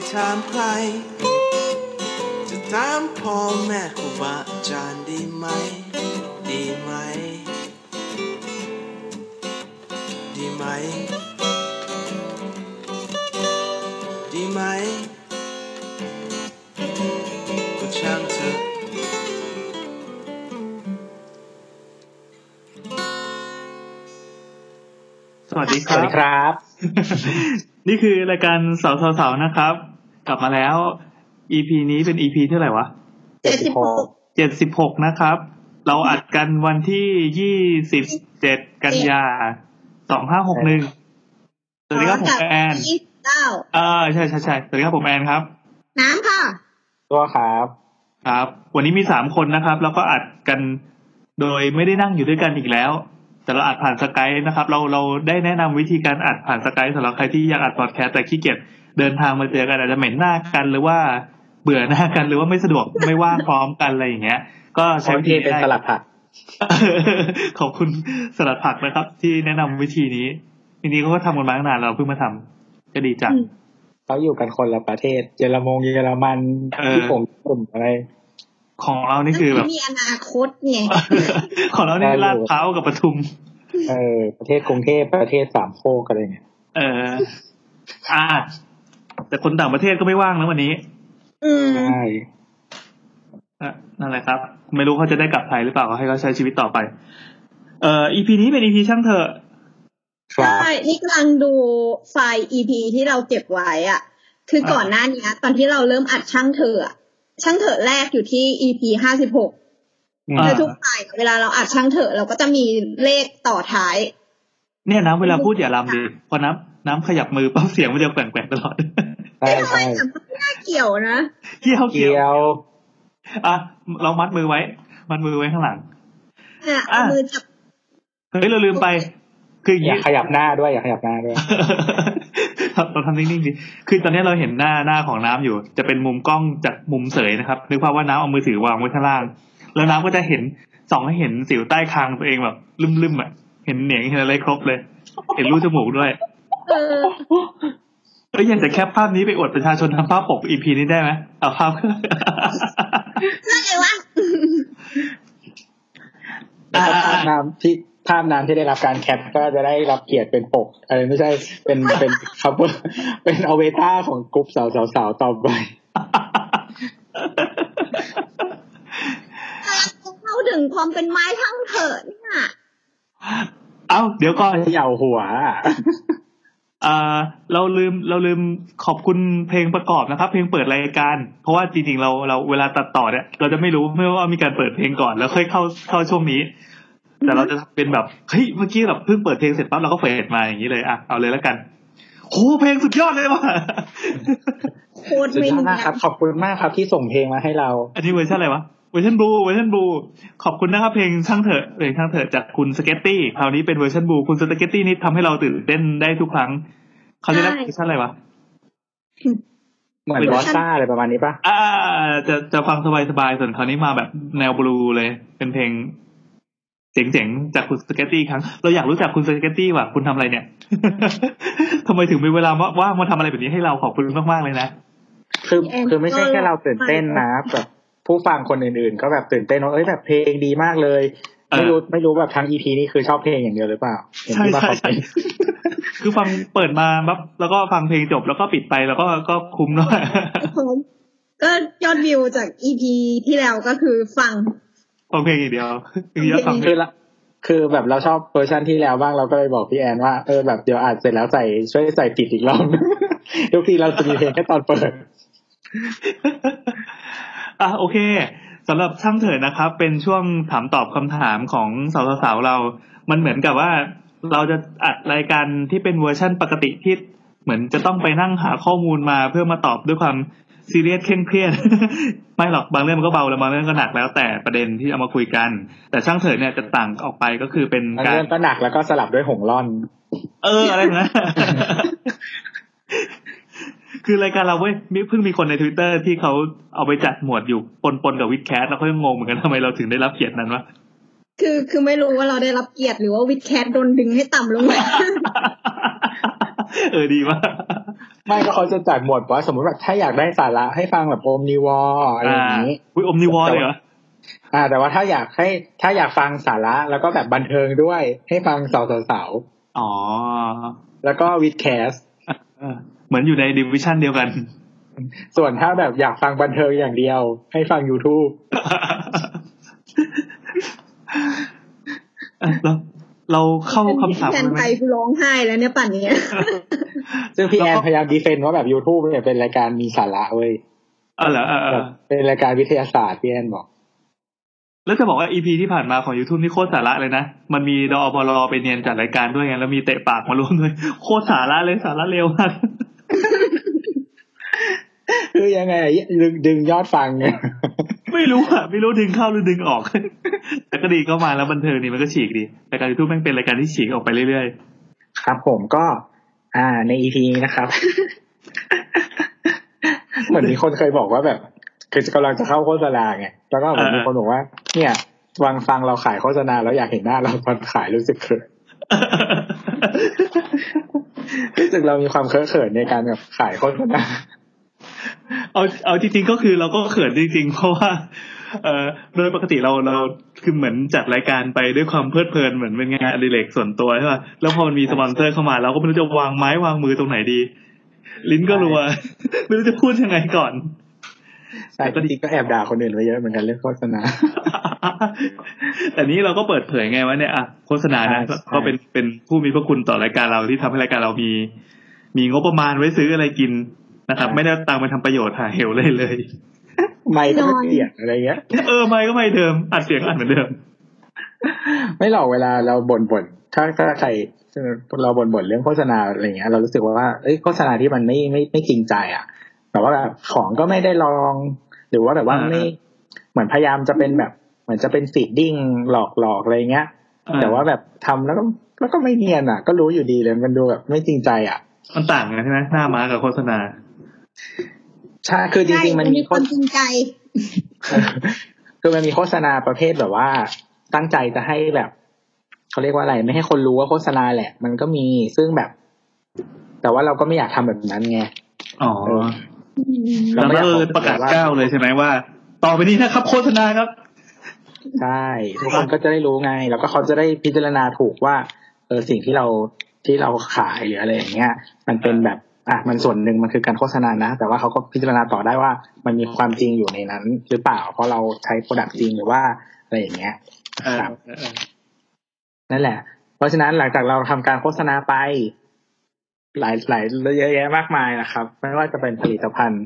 ไฟถามใคร จะถามพ่อแม่ครูบาอาจารย์ดีไหม ดีไหม ดีไหม ดีไหมก็ช่างเถอะสวัสดีคสวัสรัดีบครับ นี่คือรายการสาวสาวๆนะครับ กลับมาแล้ว EP นี้เป็น EP เท่าไหร่วะเจ็ดสิบหกเจ็ดสิบหกนะครับ เราอัดกันวันที่ยี่สิบเจ็ดกันยาสองห้าหกหนึ่งสวัสดีครับผมแอนยี่สิบเก้าอ่าใช่ใช่ใช่สวัสดีครับผมแอนครับ น้ำค่ะตัวครับ ครับ วันนี้มีสามคนนะครับ แล้วก็อัดกันโดยไม่ได้นั่งอยู่ด้วยกันอีกแล้ว แต่เราอัดผ่านสกายนะครับ เราเราได้แนะนำวิธีการอัดผ่านสกายสำหรับใครที่อยากอัดพอดแคสต์แต่ขี้เกียจ เดินทางมาเจอกันอาจจะเหม็นหน้ากันหรือว่าเบื่อหน้ากันหรือว่าไม่สะดวกไม่ว่างพร้อมกันอะไรอย่างเงี้ย ก็ใช้ใช้วิเทธีเป็นได้สลัดผักขอบคุณสลัดผักนะครับ ที่แนะนำวิธีนี้ทีนี้เขาก็ทำกันมาตั้งนานเราเพิ่งมาทำก็ดีจังอืมเขาอยู่กันคนละประเทศ เยอรมงเยอรมันเออที่ผมกลุ่มอะไร ของเรานี่คือแบบมีอนาคตไงของเรานี่ลาดพร้าวกับปทุม เออ ประเทศกรุงเทพประเทศสามโคกอะไรเงี้ยเออ อ่า แต่คนต่างประเทศก็ไม่ว่างนะวันนี้ อืมใช่อะนั่นแหละครับ ไม่รู้เขาจะได้กลับไทยหรือเปล่าให้เขาใช้ชีวิตต่อไป เอ่อ EP นี้เป็น EP ช่างเถอะครับใช่นี่กำลังดูไฟล์ EP ที่เราเก็บไว้อะคือก่อนหน้านี้ตอนที่เราเริ่มอัดช่างเถอะอะช่างเถอะแรกอยู่ที่ EP ห้าสิบหกอืมอ่าคือทุกไฟล์เวลาเราอัดช่างเถอะเราก็จะมีเลขต่อท้าย เนี่ยน้ำเวลาพูดอย่าลำดิพอน้ำน้ำขยับมือปั๊บเสียงมันจะแกว่งๆตลอด ใช่ทำไมใช่แต่มันไม่น่าเกี่ยวนะ เกี่ยวเกี่เกี่ยวยว อะเรามัดมือไว้ มัดมือไว้ข้างหลังเนี่ยเอาอะมือจับ เฮ้ยเราลืมไป คืออย่างอยานี้กขยับหน้าด้วยอยากขยับหน้าด้วยเราทำนิ่งๆดิคือตอนนี้เราเห็นหน้าหน้าของน้ำอยู่ จะเป็นมุมกล้องจากมุมเสยนะครับ นึกภาพว่าน้ำเอามือถือวางไว้ข้างล่าง แล้วน้ำก็จะเห็นส่องให้เห็นสิวใต้คางตัวเองแบบลืมๆอะ เห็นเหนียงเห็นอะไรครบเลย เห็นรูจมูกด้วย เออเอ้ยอยากจะแคปภาพนี้ไปอวดประชาชนทำภาพปกอีพีนี้ได้ไหมเอาภาพเรื่องอะไรวะแล้วก็ภาพน้ำที่ภาพน้ำที่ได้รับการแคปก็จะได้รับเกียรติเป็นปกเออไม่ใช่เป็นเป็นคัพเเป็นอเวตารของกลุ่มสาวสาวสาวต่อไปเข้าถึงความเป็นไม้ทั้งเถอะเนี่ยเอ้าเดี๋ยวก่อนเขย่าหัว อะอ่าเราลืมเราลืมขอบคุณเพลงประกอบนะครับ เพลงเปิดรายการ เพราะว่าจริงๆเราเราเวลาตัดต่อเนี่ย เราจะไม่รู้ไม่ว่ามีการเปิดเพลงก่อน แล้วค่อยเข้าเข้าช่วงนี้ แต่เราจะเป็นแบบเฮ้ยเมื่อกี้แบบเพิ่งเปิดเพลงเสร็จปั๊บเราก็ fade มาอย่างนี้เลยอะเอาเลยแล้วกันโหเพลงสุดยอดเลยว่ะโคตรสุดไม่ยอดเนีมากยครับ ขอบคุณมากครับที่ส่งเพลงมาให้เรา อันนี้เวอร์ชันอะไรวะ เวอร์ชัน blue เวอร์ชัน blue ขอบคุณนะครับเพลงช่างเถอะเพลงช่างเถอะจากคุณสเก็ตตี้คราวนี้เป็นเวอร์ชัน blue คุณสเก็ตตี้นี่ทำให้เราตื่นเต้นได้ทุกครั้งเขาจะได้เวอร์ชันอะไรวะเหมือน bossa อะไรประมาณนี้ปะอ่า จะจะฟังสบายๆส่วนคราวนี้มาแบบแนวบลูเลย เป็นเพลงเจ๋งๆ จากคุณสเกตตี้ครั้ง เราอยากรู้จักคุณสเกตตี้ว่ะคุณทำอะไรเนี่ยทำไมถึงมีเวลาว่างมาทำอะไรแบบนี้ให้เราขอบคุณมากๆเลยนะ คือคือไม่ใช่แค่เราตื่นเต้นนะแบบ ผู้ฟังคนอื่นๆ ก็แบบตื่นเต้นว่าเอ้ยแบบเพลงดีมากเลยเออไม่รู้ไม่รู้แบบทั้งอีพีนี้คือชอบเพลงอย่างเดียวหรือเปล่าเห็นใช่ที่ว่าใช่เขาใช่คือฟังเปิดมาปั๊บแล้วก็ฟังเพลงจบแล้วก็ปิดไปแล้วก็ก็คุ้มด้วยก็ยอดวิวจาก EP ที่แล้วก็คือฟังฟังเพลงอย่างเดียวคือเยอะฟังเพลคืองละคือแบบเราชอบเวอร์ชันที่แล้วบ้างเราก็เลยบอกพี่แอนว่าเออแบบเดี๋ยวอาจเสร็จแล้วใส่ช่วยใส่ติดอีกรอบทุกทีเราจะมีเพลงแค่ตอนเปิด อะโอเคสำหรับช่างเถิดนะครับ เป็นช่วงถามตอบคำถามของสาวๆเรา มันเหมือนกับว่าเราจะอัดรายการที่เป็นเวอร์ชั่นปกติที่เหมือนจะต้องไปนั่งหาข้อมูลมาเพื่อมาตอบด้วยความซีเรียสเคร่งเครียดไม่หรอกบางเรื่องมันก็เบาแล้วบางเรื่องก็หนักแล้วแต่ประเด็นที่เอามาคุยกัน แต่ช่างเถิดเนี่ยจะต่างออกไปก็คือเป็นอันการเรื่องก็หนักแล้วก็สลับด้วยหงล่อน เอออะไรนะ คือรายการเราเว้ยมีเพิ่งมีคนในทวิตเตอร์ที่เขาเอาไปจัดหมวดอยู่ปนๆกับ WitCast แล้วเขายังงงเหมือนกันทำไมเราถึงได้รับเกียรตินั้นวะคือคือไม่รู้ว่าเราได้รับเกียรติหรือว่า WitCast โดนดึงให้ต่ำลงมาเออดีมากไม่ก็เขาจะจัดหมวดว่าสมมติแบบถ้าอยากได้สาระให้ฟังแบบ Omnivore อะไรอย่างนี้อุ้ย Omnivore เลยเหรออ่า แต่ว่าถ้าอยากให้ถ้าอยากฟังสาระแล้วก็แบบบันเทิงด้วยให้ฟังเสาเสาเสาอ๋อๆแล้วก็ WitCast เออเหมือนอยู่ใน division เดียวกัน ส่วนถ้าแบบอยากฟังบันเทิงอย่างเดียว ให้ฟัง YouTube เออเราเราเข้าคำถามแทนกันไหไทมยกูร้องไห้แล้วเนี่ยป่านนี้ซึ่งพี่แล้แอวนก็พยายามดีเฟนต์ว่าแบบ YouTube เนี่ยเป็นรายการมีสาระเว้ยเออเหรอเออเอแบอบเป็นรายการวิทยาศาสตร์พี่แอนบอก แล้วจะบอกว่าอีพีที่ผ่านมาของ YouTube นี่โคตรสาระเลยนะ มันมีดอพลไปเนียนจัดรายการด้วยไงแล้วมีเตะปากมาร่วมด้วย โคตรสาระเลยสาระเร็วมาก คือยังไงอะดึงดึงยอดฟังเนี่ยไม่รู้อะไม่รู้ดึงเข้าหรือดึงออก แต่ก็ดีก็มาแล้วบันเทิงนี่มันก็ฉีกดีรายการยูทูบแม่งเป็นรายการที่ฉีกออกไปเรื่อยครับผมก็ อ่าในอีพีนี้นะครับ เหมือนมีคนเคยบอกว่าแบบ คือกำลังจะเข้าโฆษณาไงแล้วก็เหมือนมีคนบอกว่า เนี่ยวังฟังเราขายโฆษณาแล้วอยากเห็นหน้าเราตอนขายรู้สึกเขินๆ รู้สึกเรามีความเคอะเขินในการแบบขายโฆษณาเอาเอาจริงๆก็คือเราก็เขินจริง ๆ เพราะว่า เอ่อโดยปกติเราเราคือเหมือนจัดรายการไปด้วยความเพลิดเพลินเหมือนเป็นงานอดิเรกส่วนตัวใช่ป่ะแล้วพอมันมีสปอนเซอร์เข้ามาเราก็ไม่รู้จะวางไม้วางมือตรงไหนดี ลิ้นก็รัวไม่รู้จะพูดยังไงก่อน ใช่จริงๆก็แอบด่าคนอื่นไว้เยอะเหมือนกันเรื่องโฆษณา แต่นี้เราก็เปิดเผยไงว่าเนี่ยอะโฆษณานะใช่ก็เป็นเป็นผู้มีพระคุณต่อรายการเราที่ทำให้รายการเรามี มีงบประมาณไว้ซื้ออะไรกินนะครับ ไม่ได้เอาตังค์ไปทำประโยชน์หาเหวเลยเลย ไม่ก็ไม่เปลี่ยนอะไรเงี้ย เออไม่ก็ไม่เดิมอัดเสียงอัดเหมือนเดิม ไม่หรอกเวลาเราบ่นบ่นๆถ้าถ้าใครเราบ่นบ่นๆเรื่องโฆษณาอะไรเงี้ย เรารู้สึกว่าเอ้ยโฆษณาที่มันไม่ไม่ไม่จริงใจอะ แบบว่าแบบของก็ไม่ได้ลอง หรือว่าแบบว่าอ่าไม่เหมือนพยายามจะเป็นแบบ เหมือนจะเป็น feeling หลอกหลอกอะไรเงี้ย แต่ว่าแบบทำแล้วก็แล้วก็ไม่เนียนอะ ก็รู้อยู่ดีเลยมันดูแบบไม่จริงใจอะ มันต่างกันใช่ไหมหน้าม้ากับโฆษณาใช่คือจริงๆมันมีมีโฆคนษจริงใจคือมันมีโฆษณาประเภทแบบว่า ตั้งใจจะให้แบบเขาเรียกว่าอะไร ไม่ให้คนรู้ว่าโฆษณาแหละ มันก็มีซึ่งแบบ แต่ว่าเราก็ไม่อยากทำแบบนั้นไงอ๋อเออ แล้วก็เออประกาศก้าวเลยใช่ไหมว่า ต่อไปนี้นะครับโฆษณาครับ ใช่ทุกคนก็จะได้รู้ไง แล้วก็เขาจะได้พิจารณาถูกว่า เออสิ่งที่เราที่เราขายหรืออะไรอย่างเงี้ย มันเป็นแบบอะมันส่วนหนึ่งมันคือการโฆษณานะ แต่ว่าเขาก็พิจารณาต่อได้ว่า มันมีความจริงอยู่ในนั้น หรือเปล่า เพราะเราใช้ product จริงหรือว่าอะไรอย่างเงี้ยเออครับเออเออนั่นแหละ เพราะฉะนั้นหลังจากเราทำการโฆษณาไป หลายหลายเยอะแยะมากมายนะครับ ไม่ว่าจะเป็นผลิตภัณฑ์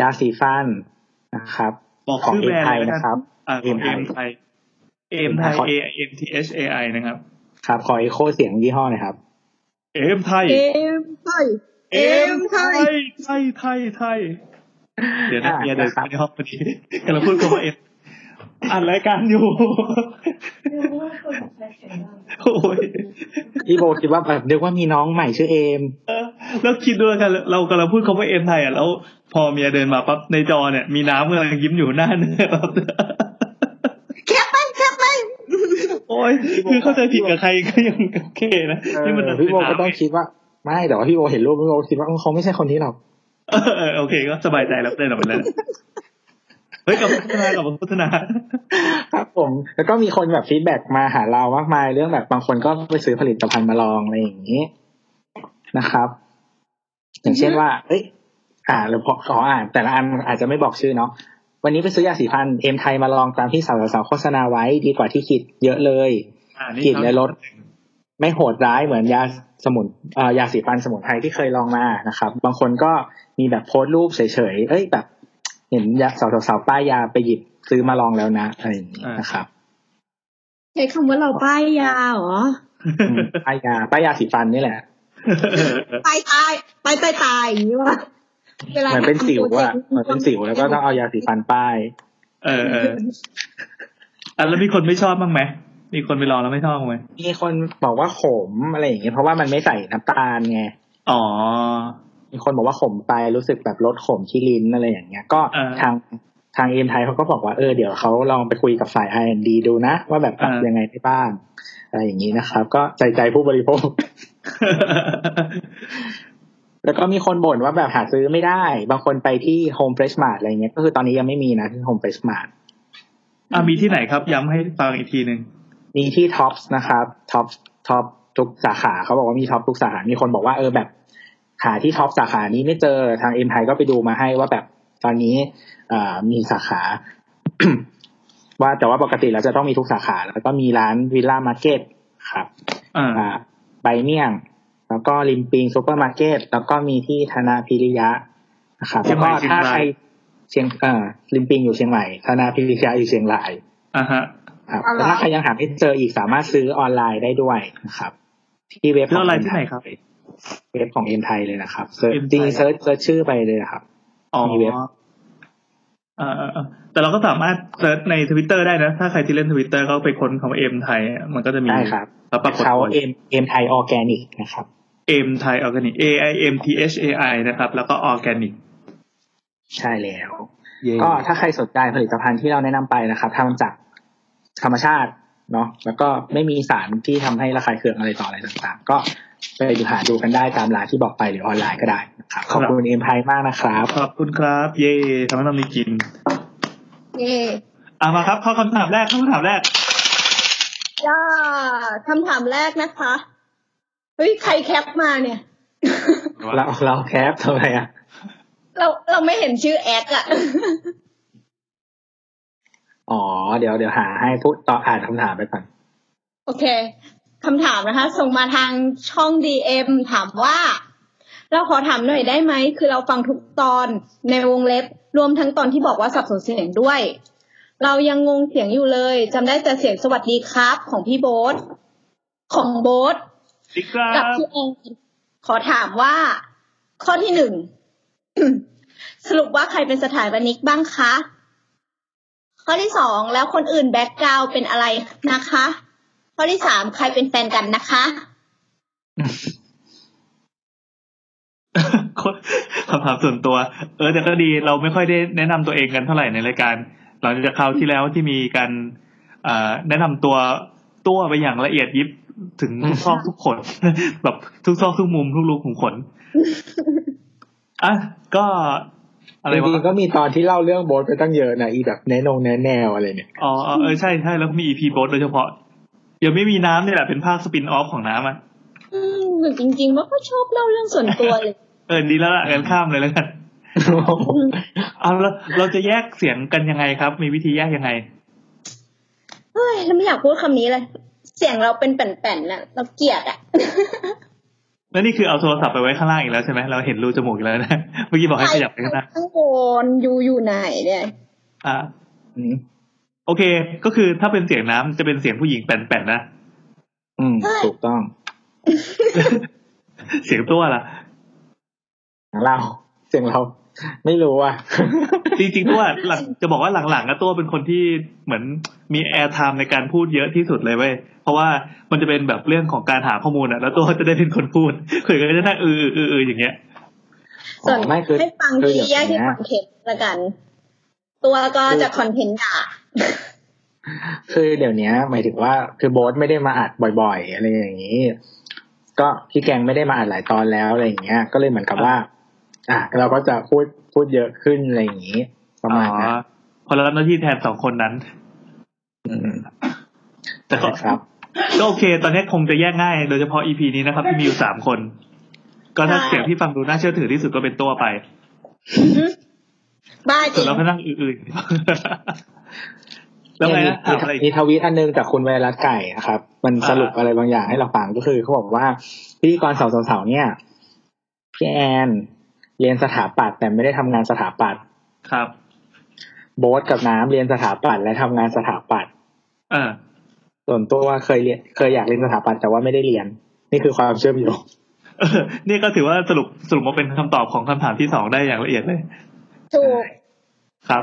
ยาสีฟันนะครับบอกของชื่อเอแบรนไทด์ยเลยนะนะคครัรับบอ่าของเอ็มไทยเอ็มไทยขอ A N T H A I นะครับ ครับ ขอเอโคเสียงยี่ห้อหน่อยครับเอ็มไทยเอ็มไทยเอ็มไทยไทยไทยไทยเดี๋ยวนะอ่าเมียเดินนะครับไปในห้องพอดีกำลังพูดกับว่าเอ็ม อ่านรายการอยู่โอ้ยพี่โบคิดว่าแบบนึกว่ามีน้องใหม่ชื่อเอมเออแล้วคิดด้วยกัน เรากำลังพูดคำว่าเอ็มไทยอะแล้วพอเมียเดินมาปั๊บในจอเนี่ย มีน้ำกำลังยิ้มอยู่หน้าเนี่ยปั๊บ cap ไป cap ไปโอ้ยคือเข้าใจผิดกับใครก็ยังโอเคนะที่มันเออพี่โบก็ต้องคิดว่าไม่แต่ว่าพี่โบเห็นรูปพี่โบคิดว่าเขาไม่ใช่คนนี้หรอกเออเออโอเคก็สบายใจแล้วเดินออกไปแล้ว เฮ้ยกลับมาโฆษณากลับมาโฆษณาครับผม แล้วก็มีคนแบบ feedback มาหาเรามากมายเรื่องแบบบางคนก็ไปซื้อผลิตภัณฑ์มาลองอะไรอย่างนี้นะครับ อย่างเช่นว่า เอ้ย อ่าเราพอขออ่าน แต่ละอันอาจจะไม่บอกชื่อเนาะวันนี้ไปซื้อยาสีฟันเอ็มไทยมาลองตามที่สาวๆโฆษณาไว้ดีกว่าที่คิดเยอะเลยอ่ากินในรถไม่โหดร้ายเหมือนยาสมุนเอ่อยาสีฟันสมุนไพรที่เคยลองมานะครับ บางคนก็มีแบบโพสต์รูปเฉยๆเอ้ยแบบเห็นยาสาวๆป้ายยาไปหยิบซื้อมาลองแล้วนะอะไรอย่างนี้นะครับใช้คำว่าเราป้ายยาเหรออืมป้ายยาป้ายยาสีฟันนี่แหละตายตายไปตายตายอย่างนี้วะวลาเหมือนเป็นสิวอะเหมือนเป็นสิวแล้วก็ต้องเอายาสีฟันป้าย เออเอออะแล้วมีคนไม่ชอบบ้างไหมมีคนไปลองแล้วไม่ชอบบ้างไหมมีคนบอกว่าขมอะไรอย่างเงี้ยเพราะว่ามันไม่ใส่น้ำตาลไงอ๋อ มีคนบอกว่าขมไปรู้สึกแบบลดขมที่ลิ้นอะไรอย่างเงี้ย ก็อ่าทางทางเอ็มไทยเขาก็บอกว่าเออเดี๋ยวเขาลองไปคุยกับฝ่าย R&D ดูนะ ว่าแบบปรับอ่ายัยังไงได้บ้างอะไรอย่างนี้นะครับ ก็ใจใจผู้บริโภค แล้วก็มีคนบ่นว่าแบบหาซื้อไม่ได้ บางคนไปที่ Home Fresh Mart อะไรเงี้ยก็คือตอนนี้ยังไม่มีนะที่ Home Fresh Mart อะมีที่ไหนครับ ย้ำให้ฟังอีกทีหนึ่งมีที่ Tops นะครับ Tops Top ทุกสาขาเขาบอกว่ามีท็อปทุกสาขา มีคนบอกว่าเออแบบ หาที่ท็อปสาขานี้ไม่เจอทางเอ็มไทยก็ไปดูมาให้ว่าแบบตอนนี้เอ่อมีสาขา ว่าแต่ว่าปกติเราจะต้องมีทุกสาขา แล้วก็มีร้านวิลล่ามาร์เก็ตครับอ่าอ่าใบเมี่ยง แล้วก็ริมปิงซูเปอร์มาร์เก็ตแล้วก็มีที่ธนาพิริยะนะครับเชีแล้ยงวใหม่ก็ถ้าเชียงรายใครเชียงเอ่อริมปิงอยู่เชียงใหม่ธนาพิริยะอยู่เชียงรายอ่าฮะครับอ๋อเหรอแล้วถ้าใครยังหาไม่เจออีกสามารถซื้อออนไลน์ได้ด้วยนะครับ ที่เว็บซื้อออนไลน์ขงที่ไหนครับ เว็บของเอ็มไทยเลยนะครับเซิร์ช M จริงไทยๆเซิร์ชเซิร์ชชื่อไปเลยนะครับอ๋อมีเว็บอ่าอ่าอ่าแต่เราก็สามารถ search ในทวิตเตอร์ได้นะ ถ้าใครที่เล่นทวิตเตอร์ก็ไปค้นคำว่าเอ็มไทย มันก็จะมีได้ครับแล้วปรากฏเขาเอ็มเอ็มไทยออร์แกนิกนะครับเอ็มไทย organic A I M T H A I นะครับ แล้วก็ออร์แกนิก ใช่แล้ว ก็ถ้าใครสนใจผลิตภัณฑ์ที่เราแนะนำไปนะครับทำจากธรรมชาติเนาะแล้วก็ไม่มีสารที่ทำให้ระคายเคืองอะไรต่ออะไรต่างๆ ก็ ไปดูหาดูกันได้ตามร้านที่บอกไปหรือออนไลน์ก็ได้นะครับขอบคุณเอ็มไทยมากนะครับ ขอบคุณครับ เย่ทำให้เรามีกิน เย่อ่ามาครับเข้าคำถามแรกเข้าคำถามแรกย่าคำถามแรกนะคะเฮ้ยใครแคปมาเนี่ยเราเราแคปทำไมอะเราเราไม่เห็นชื่อแอดอะอ๋อ เดี๋ยวเดี๋ยวหาให้พูดต่ออ่านคำถามไปก่อน โอเค คำถามนะคะ ส่งมาทางช่อง DM ถามว่า เราขอถามหน่อยได้ไหม คือเราฟังทุกตอนในวงเล็บ รวมทั้งตอนที่บอกว่าสับสนเสียงด้วย เรายังงงเสียงอยู่เลยจำได้แต่เสียงสวัสดีครับของพี่โบ๊ทของโบ๊ทอีกครักับบพี่แอนขอถามว่าข้อที่หนึ่งสรุปว่าใครเป็นสถาปนิกบ้างคะ ข้อที่สองแล้วคนอื่นแบ็กกราวเป็นอะไรนะคะ ข้อที่สามใครเป็นแฟนกันนะคะคำถามส่วนตัว เออแต่ก็ดีเราไม่ค่อยได้แนะนำตัวเองกันเท่าไหร่ในรายการ หลังจากคราวที่แล้วที่มีการอ่าแนะนำตัวตัวไปอย่างละเอียดยิบถึงทุกซอกทุกขนแบบทุกซอกทุกมุมทุกรูขุมขนอะก็อะไรจวะริงๆก็มีตอนที่เล่าเรื่องโบ๊ทไปตั้งเยอะนะอีแบบแนะนงแนะแนวอะไรเนี่ยอ๋ออ๋อเออใช่ใช่แล้วก็มี EP โบสโดยเฉพาะ ยังไม่มีน้ำนี่แหละเป็นภาคสปินออฟของน้ำอะอืมหนูจริงๆว่าก็ชอบเล่าเรื่องส่วนตัวเลยเออดีแล้วล่ะกันข้ามเลยแล้วกันเอาแล้วเราจะแยกเสียงกันยังไงครับ มีวิธีแยกยังไงเฮ้ยเราไม่อยากพูดคำนี้เลย เสียงเราเป็นแป่นๆน่ะ เราเกลียดอะแล้วนี่คือเอาโทรศัพท์ไปไว้ข้างล่างอีกแล้วใช่ไหมเราเห็นรูจมูกอีกแล้วนะเมื่อกี้บอกให้ขยับไปข้างหน้าข้างบนอยู่อยู่ไหนเนี่ย อ่าอืม โอเค ก็คือถ้าเป็นเสียงน้ำจะเป็นเสียงผู้หญิงแป่นๆนะ อืมใช่ถูกต้อง เสียงตัวล่ะเรา เสียงเรา ไม่รู้อะ จริงๆตัวหลังจะบอกว่าหลังๆอะตัวเป็นคนที่เหมือนมี airtime ในการพูดเยอะที่สุดเลยเว้ย เพราะว่ามันจะเป็นแบบเรื่องของการหาข้อมูลอะแล้วตัวจะได้เป็นคนพูดเคยก็จะนั่งเออเออเออเอออย่างเงี้ย ส่วนไม่คือให้ฟังคือที่อย่างแยกที่เงี้ยคอนเทนต์ละกัน ตัวก็จะคอนเทนต์ด่า คือเดี๋ยวเนี้ยหมายถึงว่าคือโบ๊ทไม่ได้มาอัดบ่อยๆ อะไรอย่างนี้ ก็พี่แกงไม่ได้มาอัดหลายตอนแล้วอะไรอย่างเงี้ย ก็เลยเหมือนกับว่า อะเราก็จะพูดพูดเยอะขึ้นอะไรอย่างนี้ ประมาณนั้นอ๋อพอเรารับหน้าที่แทนสองคนนั้นมแต่ก็ครับก็โอเค ตอนนี้คงจะแยกง่าย โดยเฉพาะ EP นี้นะครับที่มีอยู่สามคน ก็ถ้าใช่เสียงที่ฟังดูน่าเชื่อถือที่สุดก็เป็นตัวไปบ้าจส่วรินงเราก็นั่งอื่นๆ แล้วไงเนี่ยนะถามอะไรมีมีทวีตอันนึงจากคุณเวรัสไก่นะครับ มันสรุปอ่าอะไรบางอย่างให้เราฟังก็คือเขาบอกว่าพิธีกรสาวสาวๆเนี่ยพี่แอนเรียนสถาปัตย์แต่ไม่ได้ทำงานสถาปัตย์ครับ โบ๊ทกับน้ำเรียนสถาปัตย์และทำงานสถาปัตย์เออส่วนตัวเคยเรียนเคยอยากเรียนสถาปัตย์แต่ว่าไม่ได้เรียน นี่คือความเชื่อมโยงเออนี่ก็ถือว่าสรุปสรุปมาเป็นคำตอบของคำถามที่สองได้อย่างละเอียดเลยถูกครับ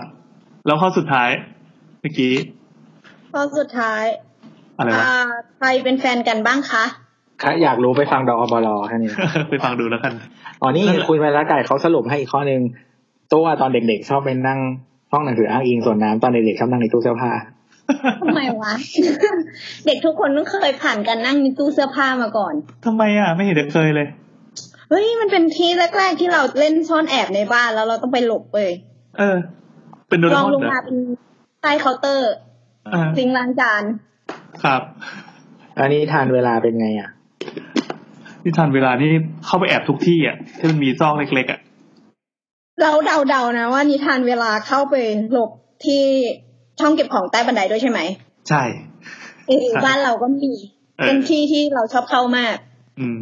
แล้วข้อสุดท้าย เมื่อกี้ข้อสุดท้ายอะไรวะอ่าใครเป็นแฟนกันบ้างคะถ้าอยากรู้ไปฟังดอกอบลแค่นี้ไปฟังดูแล้วกันอ๋อนี่นั่นแหละคุณเวรัสไก่เขาสรุปให้อีกข้อหนึ่งตัวตอนเด็กๆชอบไปนั่งห้องหนังสืออ้างอิงส่วนน้ำตอนเด็กๆชอบนั่งในตู้เสื้อผ้าทำไมวะ เด็กทุกคนต้องเคยผ่านการนั่งในตู้เสื้อผ้ามาก่อนทำไมอะไม่เห็นจะเคยเลยเเฮ้ยมันเป็นที่แรกๆที่เราเล่นซ่อนแอบในบ้านแล้วเราต้องไปหลบเลยเออ เป็นโดเรลองมอนลงเหรอมาเป็น ใต้เคาน์เตอร์อ่าซิงค์ล้างจาน ครับ อันนี้ทานเวลาเป็นไงอะที่ทันเวลานี่เข้าไปแอบทุกที่อะที่มันมีซอกเล็กๆอะเราเดาๆนะว่านิทานเวลาเข้าไปหลบที่ช่องเก็บของใต้บันไดด้วยใช่ไหม ใช่เออบ้านเราก็มีเออเป็นที่ที่เราชอบเข้ามาก อืม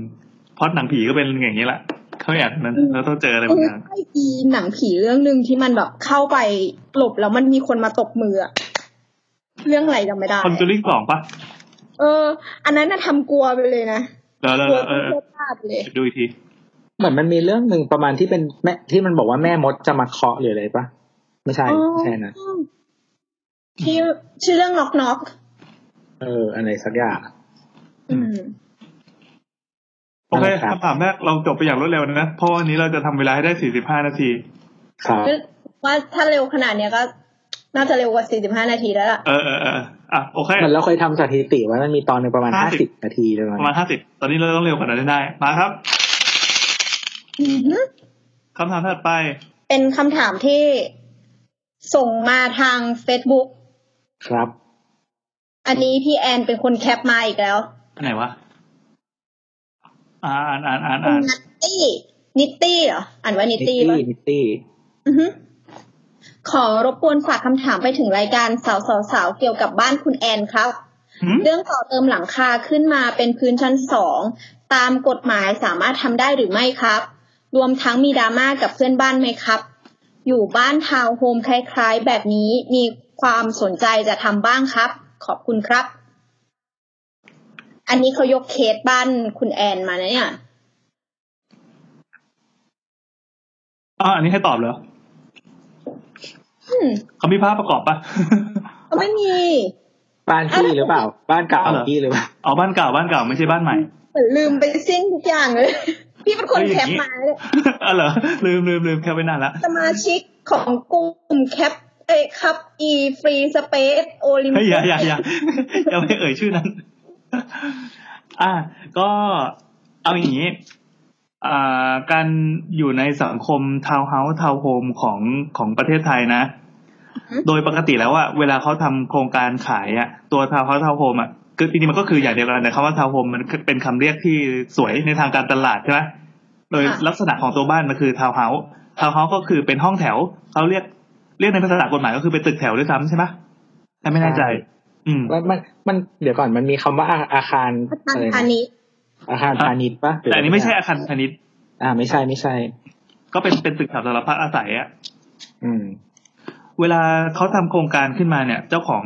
เพราะหนังผีก็เป็นอย่างนี้แหละ เข้าไปแอบนั้นแล้วต้องเจออะไรบางอย่างไอ้อีหนังผีเรื่องหนึ่งที่มันแบบเข้าไปหลบแล้วมันมีคนมาตบมืออะเรื่องอะไรจำไม่ได้คอนจูริงสองปะเออ อันนั้นน่ะทำกลัวไปเลยนะแล้วแล้วกลัวแล้วเออเอเพื่ออพลาดไปเลยดูอีกทีเหมือนมันมีเรื่องหนึ่งประมาณที่เป็นแม่ที่มันบอกว่าแม่มดจะมาเคาะหรืออะไรปะไม่ใช่ไม่ใช่นะที่ชื่อเรื่องน็อกน็อกเออ อะไรสักอย่างอืม โอเคครับคำถามแรกเราจบไปอย่างรวดเร็วนะ เพราะวันนี้เราจะทำเวลาให้ได้45นาที ครับว่าถ้าเร็วขนาดเนี้ยก็น่าจะเร็วกว่า45นาทีแล้วล่ะ เออเออเอออะโอเคเหมือนเราเคยทำสถิติไว้มันมีตอนหนึ่งประมาณห้าห้าสิสิบบนาทีเลยประมาณ50ตอนนี้เราต้องเร็วกว่านั้นได้ มาครับอือหือคำถามถัดไป เป็นคำถามที่ส่งมาทาง Facebook ครับ อันนี้พี่แอนเป็นคนแคปมาอีกแล้ว อันไหนวะ อ่านอ่านอ่านอ่านนัตตี้นิตตี้เหรออ่านว่านินิตตตี้ตี้ปะนิตตี้อือฮึขอรบกวนฝากคำถามไปถึงรายการเสาเสาเสาๆๆเกี่ยวกับบ้านคุณแอนครับหืมเรื่องต่อเติมหลังคาขึ้นมาเป็นพื้นชั้นสองตามกฎหมายสามารถทำได้หรือไม่ครับ รวมทั้งมีดราม่ากับเพื่อนบ้านไหมครับ อยู่บ้านทาวน์โฮมคล้ายๆ แบบนี้มีความสนใจจะทำบ้างครับ ขอบคุณครับ อันนี้เขายกเคสบ้านคุณแอนมานะเนี่ยอ่าอันนี้ให้ตอบเหรออืมเขามีภาพประกอบปะเขาไม่มี บ้านพี่หรือเปล่า บ้านเก่าอ้าวเหรอพี่หรือเปล่าเอาบ้านเก่าบ้านเก่าไม่ใช่บ้านใหม่เหมือนลืมไปสิ้นทุกอย่างเลย พี่เป็นคนเฮ้ยอแคย่างปนี้มาเลยอ๋อเหรอลืมลืมลืมแค่ไปนานละสมาชิกของกลุ่มแคปเอ้ครับอีฟรีสเปซโอลิมเฮ้ยอปิย่ากอย่าอย่าอย่าไม่เอ่ยชื่อนั้น อะก็เอาอย่างนี้อ่าการอยู่ในสังคมทาวน์เฮาส์ทาวน์โฮมของของประเทศไทยนะ โดยปกติแล้วอะเวลาเขาทำโครงการขายอะตัวทาวน์เฮาส์ทาวน์โฮมอะคือจริงๆมันก็คืออย่างเดียวกันแต่คำว่าทาวน์โฮมมันเป็นคำเรียกที่สวยในทางการตลาดใช่ไหมโดยลักษณะของตัวบ้านมันคือทาวน์เฮาส์ทาวน์เฮาส์ก็คือเป็นห้องแถวเขาเรียกเรียกในภาษากฎหมายก็คือเป็นตึกแถวด้วยซ้ำใช่ไหมถ้าไม่แน่ใจอื มมันมันมันเดี๋ยวก่อนมันมีคำว่าอาอาคารอาคารอะไรพานะณิชย์อาคารพาณิชย์ปะหรืแต่อันนี้ไม่ใช่อาคารพาณิชย์อ่า ไม่ใช่ไม่ใช่ ก็เป็นเป็นตึกแถวสำหรับพักอาศัยอะอืม เวลาเขาทำโครงการขึ้นมาเนี่ย เจ้าของ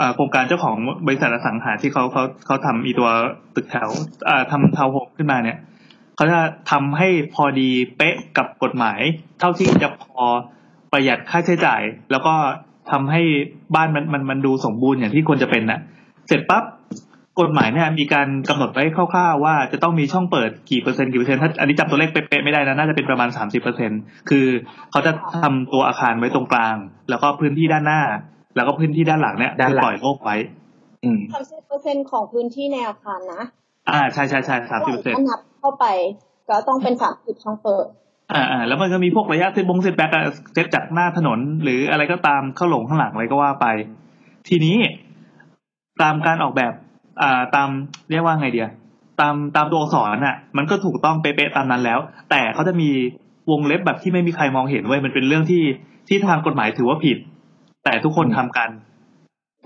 อ่าโครงการเจ้าของบริษัทอสังหาที่เขาเขาเขาทำอีตัวตึกแถวอ่าทำทาวน์โฮมขึ้นมาเนี่ยเขาจะทำให้พอดีเป๊ะกับกฎหมาย เท่าที่จะพอประหยัดค่าใช้จ่าย แล้วก็ ทำให้บ้านมันมันมันดูสมบูรณ์อย่างที่ควรจะเป็นน่ะ เสร็จปั๊บกฎหมายเนี่ยมีการกำหนดไว้คร่าวๆว่าจะต้องมีช่องเปิดกี่เปอร์เซ็นต์กี่เปอร์เซ็นต์ถ้าอันนี้จำตัวเลขเป๊ะๆไม่ได้นะน่าจะเป็นประมาณสามสิบเปอร์เซ็นคือเขาจะทำตัวอาคารไว้ตรงกลาง แล้วก็พื้นที่ด้านหน้า แล้วก็พื้นที่ด้านหลังเนี่ยด้านคือหลังปล่อยโล่งไว้อืมสามสิบเปอร์เซ็นต์ของพื้นที่ในอาคารนะอ่าใช่ใช่ใช่สามสิบเปอร์เซ็นต์ถ้านับเข้าไป ก็ต้องเป็นสามสิบช่องเปิด อ่าอ่าแล้วมันก็มีพวกระยะเซตบง setback set จากหน้าถนน หรืออะไรก็ตามเข้าหลงข้างหลังอะไรก็ว่าไป ทีนี้ตามการออกแบบ อ่าตามเรียกว่าไงเดียตามตามตัวอักษรน่ะ มันก็ถูกต้องเป๊ะๆตามนั้นแล้ว แต่เขาจะมีวงเล็บแบบที่ไม่มีใครมองเห็นไว้ยมันเป็นเรื่องที่ที่ทางกฎหมายถือว่าผิด แต่ทุกคนทำกัน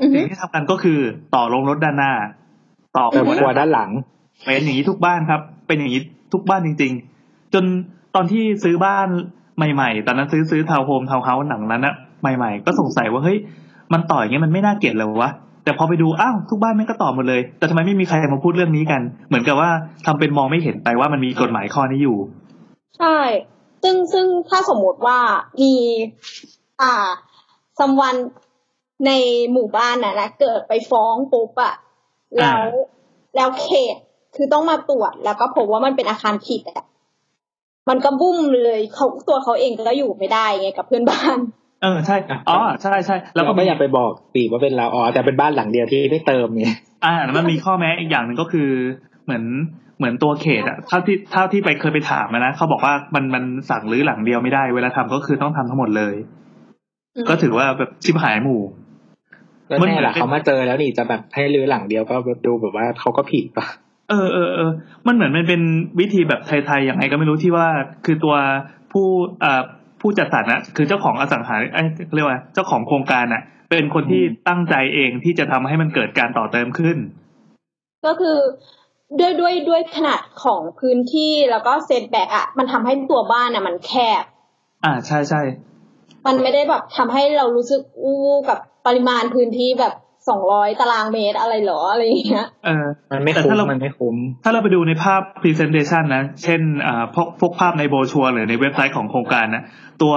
อือฮึสิ่งที่ทำกันก็คือต่อลงรถด้านหน้า ต่อเติมหัวครัวด้านด้านหลังเป็นอย่างนี้ทุกบ้านครับ เป็นอย่างนี้ทุกบ้านจริง ๆ จน ตอนที่ซื้อบ้านใหม่ๆ ตอนนั้นซื้อซื้อทาวน์โฮมทาวน์เฮาส์หนังนั้นอะใหม่ ๆ ก็สงสัยว่าเฮ้ยมันต่ออย่างเงี้ยมันไม่น่าเกลียดเลยวะแต่พอไปดูอ้าวทุกบ้านแม่งก็ต่อหมดเลย แต่ทำไมไม่มีใครมาพูดเรื่องนี้กัน เหมือนกับว่าทำเป็นมองไม่เห็นไปว่ามันมีกฎหมายข้อนี้อยู่ ใช่ ซึ่งซึ่งถ้าสมมติว่ามีอ่าสัมวันในหมู่บ้านน่ะนะเกิดไปฟ้องปุ๊บอะแล้วอ่าแล้วเขตคือต้องมาตรวจแล้วก็พบว่ามันเป็นอาคารผิดอะ มันก็บุ้มเลยเขาตัวเขาเองก็อยู่ไม่ได้ไงกับเพื่อนบ้านเออใช่อ๋อใช่ใช่แล้วเราก็ก็มีอย่าไปบอกตีว่าเป็นเราอ๋อแต่เป็นบ้านหลังเดียวที่ไม่เติมไงอ่ามันมีข้อแม้อีกอย่างหนึ่งก็คือเหมือนเหมือนตัวเขตอะเท่าที่เท่าที่ไปเคยไปถามอะนะเขาบอกว่ามันมันสั่งรื้อหลังเดียวไม่ได้ เวลาทำก็คือต้องทำทั้งหมดเลยอืมก็ถือว่าแบบชิบหายหมู่แล้วมันแน่เหมือนล่ะเขามาเจอแล้วนี่จะแบบให้รื้อหลังเดียวก็ดูแบบว่าเขาก็ผิดปะ เออเออเออมันเหมือนมันเป็นวิธีแบบไทยๆอย่างไรก็ไม่รู้ที่ว่าคือตัวผู้อ่าผู้จัดสรรนะคือเจ้าของอสังหาเอ้ยเรียกว่าเจ้าของโครงการน่ะ เป็นคนที่ตั้งใจเองที่จะทำให้มันเกิดการต่อเติมขึ้น ก็คือด้วยด้วยด้วยขนาดของพื้นที่แล้วก็เซตแบ็กอะ มันทำให้ตัวบ้านอะ มันแคบ อ่าใช่ใช่มันไม่ได้แบบทำให้เรารู้สึกอู้กับปริมาณพื้นที่แบบ สองร้อยตารางเมตรอะไรเหรออะไรอย่างเงี้ยเออมันไม่แต่คุ้มถ้าเรามันไม่คุ้มถ้าเราไปดูในภาพ presentation นะ เช่นอ่าพวกพวกภาพในโบรชัวร์หรือในเว็บไซต์ของโครงการนะ ตัว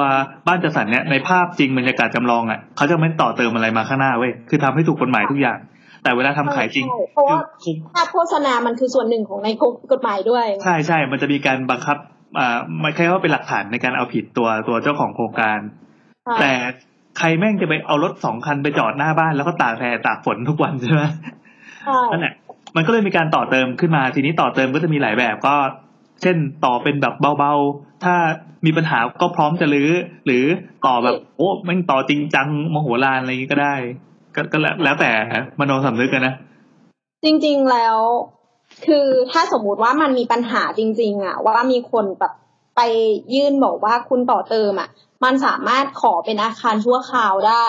บ้านจัดสรรเนี่ยในภาพจริงบรรยากาศจำลองอะเขาจะไม่ต่อเติมอะไรมาข้างหน้าเว้ยคือทำให้ถูกกฎหมายทุกอย่าง แต่เวลาทำขายจริงใช่เพราะว่าคือภาพโฆษณามันคือส่วนหนึ่งของในกฎหมายด้วย ใช่ใช่มันจะมีการบังคับอ่ามันแค่ว่าเป็นหลักฐานในการเอาผิดตัวตัวเจ้าของโครงการ แต่ ใครแม่งจะไปเอารถสองคันไปจอดหน้าบ้านแล้วก็ตากแดดตากฝนทุกวันใช่ไหมใช่นั่นแหละมันก็เลยมีการต่อเติมขึ้นมา ทีนี้ต่อเติมก็จะมีหลายแบบก็ เช่นต่อเป็นแบบเบาๆ ถ้ามีปัญหาก็พร้อมจะรื้อ หรือต่อแบบโอ้แม่งต่อจริงจังมโหฬารอะไรอย่างงี้ก็ได้ ก็ก็แล้วแล้วแต่มโนสำนึกกันนะ จริงๆแล้ว คือถ้าสมมุติว่ามันมีปัญหาจริง ๆ อะ ว่ามีคนแบบไปยื่นบอกว่าคุณต่อเติมอะ มันสามารถขอเป็นอาคารชั่วคราวได้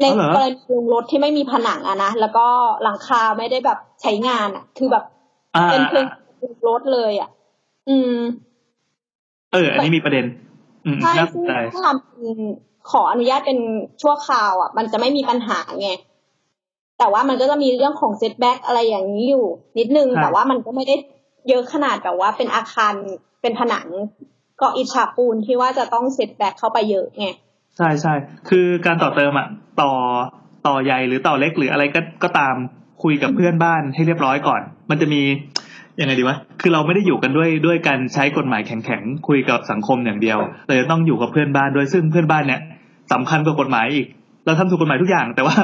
ในอ๋อเหรอกรณีโรงรถที่ไม่มีผนังอะนะแล้วก็หลังคาไม่ได้แบบใช้งานอะคือแบบอ่าเป็นเพิงรถเลยอะ อืม เออ อันนี้มีประเด็น อืมใช่น่าสซึ่นงใจถ้าทำเป็นขออนุญาตเป็นชั่วคราวอะ มันจะไม่มีปัญหาไง แต่ว่ามันก็จะมีเรื่องของ setback อะไรอย่างนี้อยู่ นิดนึงครับแต่ว่ามันก็ไม่ได้เยอะขนาดแบบว่าเป็นอาคารเป็นผนัง ก็อิฐฉาบปูนที่ว่าจะต้อง setback เข้าไปเยอะไงใช่ใช่คือการต่อเติมอะต่อต่อใหญ่หรือต่อเล็กหรืออะไรก็ก็ตามคุยกับเพื่อนบ้านให้เรียบร้อยก่อน มันจะมียังไงดีวะ คือเราไม่ได้อยู่กันด้วยด้วยการใช้กฎหมายแข็งๆ คุยกับสังคมอย่างเดียวเราจะต้องอยู่กับเพื่อนบ้านด้วยซึ่งเพื่อนบ้านเนี่ยสำคัญกว่ากฎหมายอีก เราทำถูกกฎหมายทุกอย่าง แต่ว่า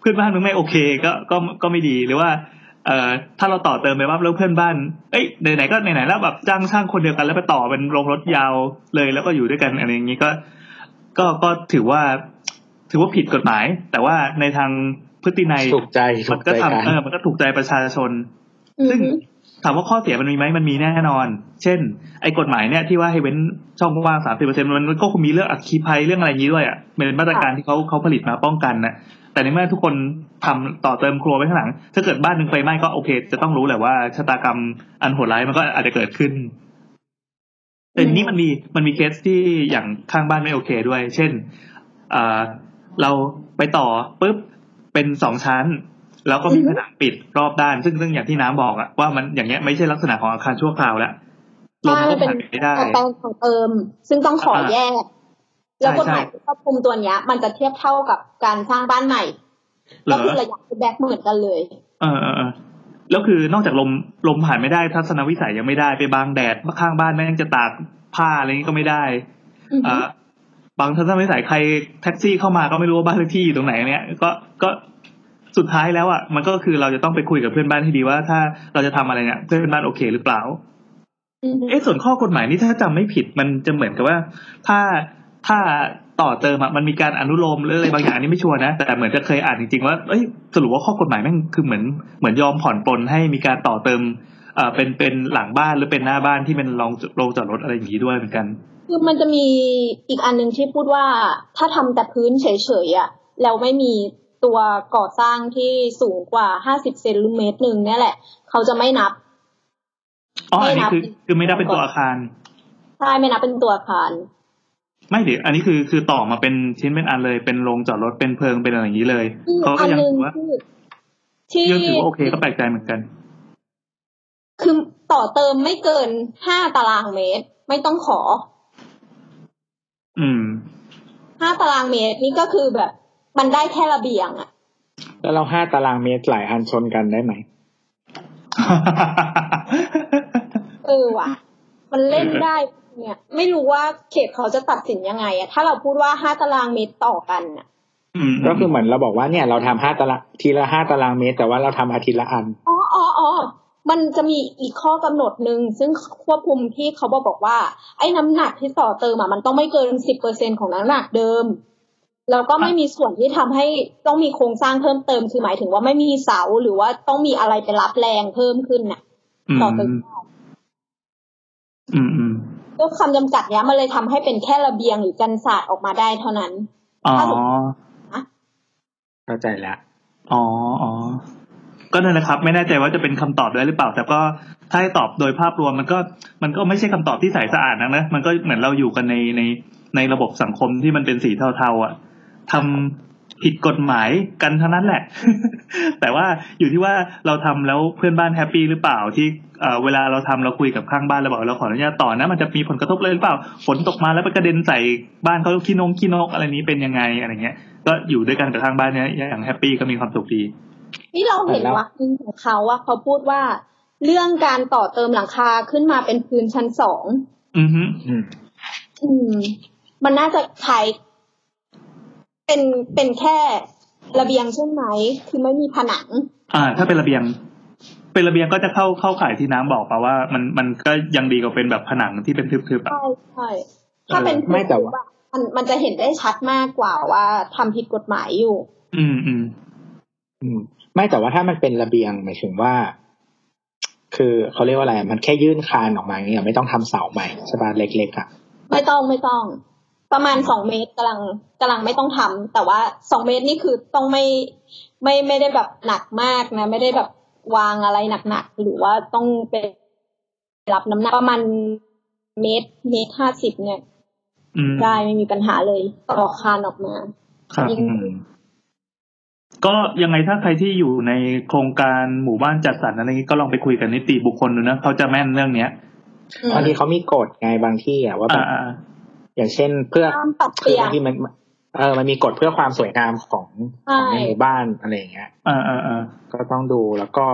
เพื่อนบ้านมึงไม่โอเคก็ก็ก็ไม่ดีหรือว่า เอ่อถ้าเราต่อเติมไปว่าแล้วเพื่อนบ้าน เอ้ยไหนๆก็ไหนๆแล้วแบบจ้างช่างคนเดียวกันแล้วไปต่อเป็นโรงรถยาวเลยแล้วก็อยู่ด้วยกันอะไรอย่างนี้ก็ ก็ก็ถือว่า ถือว่าผิดกฎหมาย แต่ว่าในทางพฤตินัยถูกใจถูมันกก็ใจทำกันเออมันก็ถูกใจประชาชนอืซึ่งมถามว่าข้อเสียมันมีไหมมันมีแน่นอน เช่น ไอ้กฎหมายเนี่ยที่ว่าให้เว้นช่องว่างสามสิบเปอร์เซ็นมันก็คงมีเรื่องอัคคีภัยเรื่องอะไรอย่างนี้ด้วยอะเป็นมาตรการที่เขาเขาผลิตมาป้องกันนะ แต่ในเมื่อทุกคนทำต่อเติมครัวไว้ข้างหลัง ถ้าเกิดบ้านหนึ่งไฟไหม้ก็โอเค จะต้องรู้แหละว่าชะตากรรมอันโหดร้ายมันก็อาจจะเกิดขึ้น แต่ทีนี้มันมีมันมีเคสที่อย่างข้างบ้านไม่โอเคด้วย เช่นอ่าเราไปต่อปุ๊บเป็นสองชั้น แล้วก็มีผนังปิดรอบด้าน ซึ่งซึ่งอย่างที่น้ำบอกอะว่ามันอย่างเงี้ยไม่ใช่ลักษณะของอาคารชั่วคราวแล้วลมใช่ก็เป็นผ่านไม่ได้แปลงของเติม ซึ่งต้องขอแยก แล้วกฎหมายที่ครอบคลุมตัวเนี้ย มันจะเทียบเท่ากับการสร้างบ้านใหม่เหรก็อคือระยะแบ็กเหมือนกันเลยเออเออเออแล้วคือนอกจากลมลมผ่านไม่ได้ทัศนวิสัยยังไม่ได้ไปบางแดดข้างบ้านแม่งจะตากผ้าอะไรนี้ก็ไม่ได้อือฮึอ่าบางทัศนวิสัยใครแท็กซี่เข้ามาก็ไม่รู้ว่าบ้านเลขที่อยู่ตรงไหนเนี่ยก็ก็สุดท้ายแล้วอะมันก็คือเราจะต้องไปคุยกับเพื่อนบ้านให้ดีว่า ถ้าเราจะทำอะไรเนี่ยเพื่อนบ้านโอเคหรือเปล่าอือฮึเอ๊ะส่วนข้อกฎหมายนี่ถ้าจำไม่ผิดมันจะเหมือนกับว่า ถ้า ถ้าต่อเติมอะมันมีการอนุโลมหรืออะไรบางอย่างอันนี้ไม่ชัวร์นะ แต่เหมือนจะเคยอ่านจริงๆว่าเอ้ยสรุปว่าข้อกฎหมายแม่งคือเหมือนเหมือนยอมผ่อนปลนให้มีการต่อเติมเอ่อเป็นเป็นหลังบ้านหรือเป็นหน้าบ้านที่เป็นโรงโรงจอดรถอะไรอย่างนี้ด้วยเหมือนกันคือมันจะมีอีกอันหนึ่งที่พูดว่าถ้าทำแต่พื้นเฉยๆอะแล้วไม่มีตัวก่อสร้างที่สูงกว่าห้าสิบเซนหรือเมตรหนึ่งเนี่ยแหละ เขาจะไม่นับอ๋ออันไม่นันี้บคือคือไม่ได้เป็นตัวอาคารใช่ไม่นับเป็นตัวอาคาร ไม่เดี๋ยวอันนี้คือคือต่อมาเป็นชิ้นเป็นอันเลย เป็นโรงจอดรถเป็นเพิงเป็นอะไรอย่างนี้เลยอืมเขาก็อันยังหนึ่งถือว่าที่ที่ยังถือว่าโอเคก็แปลกใจเหมือนกัน คือต่อเติมไม่เกินห้าตารางเมตร ไม่ต้องขอ อืมห้าตารางเมตรนี่ก็คือแบบ มันได้แค่ระเบียงอะแล้วเราห้าตารางเมตรหลายอันชนกันได้ไหมเออว่ะ มันเล่นได้ เนี่ยไม่รู้ว่าเขตเขาจะตัดสินยังไงอะถ้าเราพูดว่าห้าตารางเมตรต่อกันอะอืมก็คือเหมือนเราบอกว่าเนี่ยเราทำห้าตารางทีละห้าตารางเมตร แต่ว่าเราทำอาทิตย์ละอันอ๋ออ๋ออ๋อมันจะมีอีกข้อกำหนดหนึ่งซึ่งควบคุมที่เขาบอกบอกว่า ไอ้น้ำหนักที่ต่อเติมอะมันต้องไม่เกินสิบเปอร์เซ็นของน้ำหนักเดิม แล้วก็ไม่มีส่วนที่ทำให้ต้องมีโครงสร้างเพิ่มเติมคือหมายถึงว่าไม่มีเสาหรือว่าต้องมีอะไรไปรับแรงเพิ่มขึ้นน่ะอืมต่อเติมอืมอืม ก็คำจำกัดเนี้ยมันเลยทำให้เป็นแค่ระเบียงหรือกันศาสตร์ออกมาได้เท่านั้นอ๋อถ้าสมมติเข้าใจแล้วอ๋ออ๋อก็นั่นแหละครับ ไม่แน่ใจว่าจะเป็นคำตอบได้หรือเปล่า แต่ก็ถ้าให้ตอบโดยภาพรวมมันก็มันก็ไม่ใช่คำตอบที่ใสสะอาดนักนะมันก็เหมือนเราอยู่กันในในในระบบสังคมที่มันเป็นสีเทาๆอะทำ ผิดกฎหมายกันเท่านั้นแหละ แต่ว่าอยู่ที่ว่าเราทำแล้วเพื่อนบ้านแฮปปี้หรือเปล่าที่เอ่อเวลาเราทำเราคุยกับข้างบ้านเราบอกเราขออนุญาตต่อนะ มันจะมีผลกระทบเลยหรือเปล่า ฝนตกมาแล้วไปกระเด็นใส่บ้านเขาขี้นงขี้นกอะไรนี้เป็นยังไงอะไรเงี้ย ก็อยู่ด้วยกันกับข้างบ้านเนี้ยอย่างแฮปปี้ก็มีความสุขดี นี่เราเห็นแล้ววักหนึ่งของเขาว่าเขาพูดว่าเรื่องการต่อเติมหลังคาขึ้นมาเป็นพื้นชั้นสองอือฮึอืมอืมมันน่าจะขาย เป็นเป็นแค่ระเบียงใช่ไหมคือไม่มีผนัง อ่า ถ้าเป็นระเบียง เป็นระเบียงก็จะเข้าเข้าข่ายที่น้ำบอกป่าว่า มันมันก็ยังดีกว่าเป็นแบบผนังที่เป็นทึบๆอะใช่ใช่ถ้าเป็นไม่แต่ว่ามันมันจะเห็นได้ชัดมากกว่าว่าทำผิดกฎหมายอยู่ อืมอืมอืมไม่แต่ว่าถ้ามันเป็นระเบียงหมายถึงว่า คือเขาเรียกว่าอะไรมันแค่ยื่นคานออกมาอย่างเงี้ยไม่ต้องทำเสาใหม่ใช่ป่ะเล็กๆอะไม่ต้องไม่ต้อง ประมาณสองเมตรกำลังกำลังไม่ต้องทำแต่ว่าสองเมตรนี่คือต้องไม่ไม่ไม่ได้แบบหนักมากนะ ไม่ได้แบบวางอะไรหนักๆหรือว่าต้องเป็นรับน้ำหนักประมาณเมตรเมตรห้าสิบเนี่ยอืมได้ไม่มีปัญหาเลยต่อคานออกมาครับยิ่งอืมก็ยังไงถ้าใครที่อยู่ในโครงการหมู่บ้านจัดสรรอะไรนี้ก็ลองไปคุยกับนิติบุคคลดูนะเขาจะแม่นเรื่องเนี้ยอืมบางทีเขามีกฎไงบางที่อะว่าแบอ่าบ อ่าอย่างเช่นเพื่อห้ามปรับเปคือลี่ยนบางทีมันเออมันมีกฎเพื่อความสวยงามของของในหมู่บ้านอะไรอย่างเงี้ยอ่าอ่าอ่าก็ต้องดูแล้วก็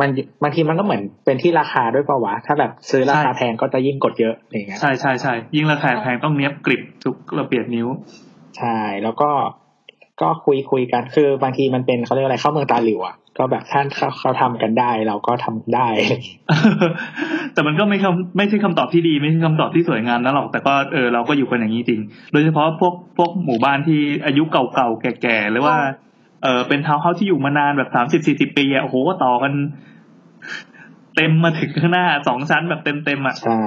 มันบางทีมันก็เหมือนเป็นที่ราคาด้วยเปล่าวะ ถ้าแบบซื้อราคาแพงก็จะยิ่งกดเยอะอย่างเงี้ยใช่ใช่ใช่ยิ่งราคาแพงต้องเนี้ยบกริบทุกระเบียดนิ้ว ใช่แล้วก็ ก็คุยคุยกันคือบางทีมันเป็นเขาเรียกอะไรเข้าเมืองตาหลิวอะก็แบบท่านเขาเขาทำกันได้เราก็ทำได้ แต่มันก็ไม่คำไม่ใช่คำตอบที่ดี ไม่ใช่คำตอบที่สวยงามนะหรอกแต่ก็เออเราก็อยู่กันอย่างนี้จริง โดยเฉพาะพวกพวกหมู่บ้านที่อายุเก่าๆแก่ๆหรือว่าเออเป็นทาวน์เฮาส์ที่อยู่มานานแบบสามสิบสี่สิบปีอะโอ้โหก็ต่อกัน เต็มมาถึงข้างหน้าสองชั้นแบบเต็มเต็มๆอะใช่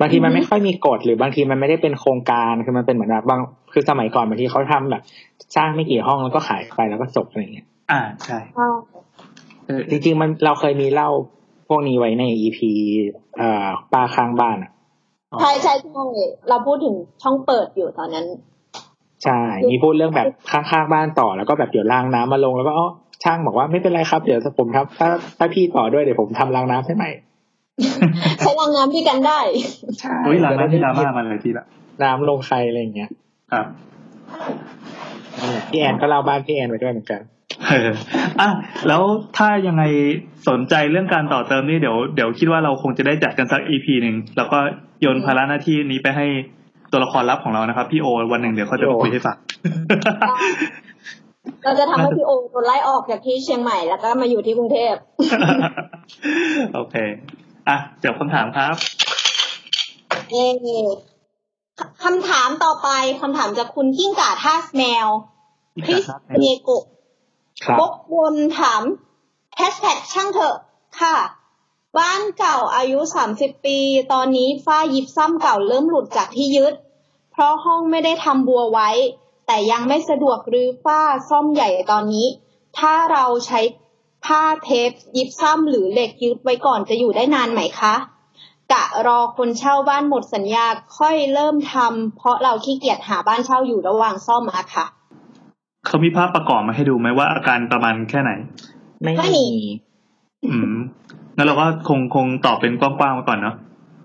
บางทีมันไม่ค่อยมีกฎหรือบางทีมันไม่ได้เป็นโครงการคือมันเป็นเหมือนแบบบาง คือสมัยก่อนบางทีเขาทำแบบ สร้างไม่กี่ห้องแล้วก็ขายไปแล้วก็จบอะไรอย่างเงี้ย อ่าใช่อ่าเออจริง ๆ มันเราเคยมีเล่าพวกนี้ไว้ในอีพีเอ่อป้าข้างบ้านอะใช่ใช่ใช่เราพูดถึงช่องเปิดอยู่ตอนนั้น ใช่ มีพูดเรื่องแบบข้างๆบ้านต่อแล้วก็แบบเดี๋ยวรางน้ำมาลงแล้วก็อ๋อช่างบอกว่าไม่เป็นไรครับ เดี๋ยวผมทำถ้าถ้าพี่ต่อด้วยเดี๋ยวผมทำรางน้ำให้ใหม่ใช้รางน้ำด้วยกันได้ใช่เฮ้ยหลังนั้นที่ดราม่ามาเลยทีละน้ำลงใครอะไรอย่างเงี้ย ครับนั่นแหละพี่แอนก็เล่าบ้านพี่แอนไปด้วยเหมือนกันเอออะแล้วถ้ายังไงสนใจเรื่องการต่อเติมนี่เดี๋ยวเดี๋ยวคิดว่าเราคงจะได้จัดกันสักอีพีหนึ่งแล้วก็โยนภาระหน้าที่นี้ไปให้ตัวละครลับของเรานะครับ พี่โอวันหนึ่งเดี๋ยวเขาจะมาคุยให้ฟังเราจะทำให้พี่โอโดนไล่ออกจากที่เชียงใหม่แล้วก็มาอยู่ที่กรุงเทพโอเค อะเดี๋ยวคำถามครับเอ่อ คำถามต่อไปคำถามจากคุณกิ้งก่าท่าสแมวคริสเนโกะครับบกวนถามแฮชแท็กช่างเถอะค่ะ บ้านเก่าอายุสามสิบปี ตอนนี้ฝ้ายิบซ้ำเก่าเริ่มหลุดจากที่ยึด เพราะห้องไม่ได้ทำบัวไว้ แต่ยังไม่สะดวกรื้อฝ้าซ่อมใหญ่ตอนนี้ ถ้าเราใช้ผ้าเทปยิบซ้ำหรือเหล็กยึดไว้ก่อนจะอยู่ได้นานไหมคะ กะรอคนเช่าบ้านหมดสัญญาค่อยเริ่มทำเพราะเราขี้เกียจหาบ้านเช่าอยู่ระหว่างซ่อมอะค่ะ เขามีภาพประกอบมาให้ดูไหมว่าอาการประมาณแค่ไหน ไม่ไม่มีมี อืมงั้นเราก็คงคงตอบเป็นกว้างๆไว้ก่อนเนาะ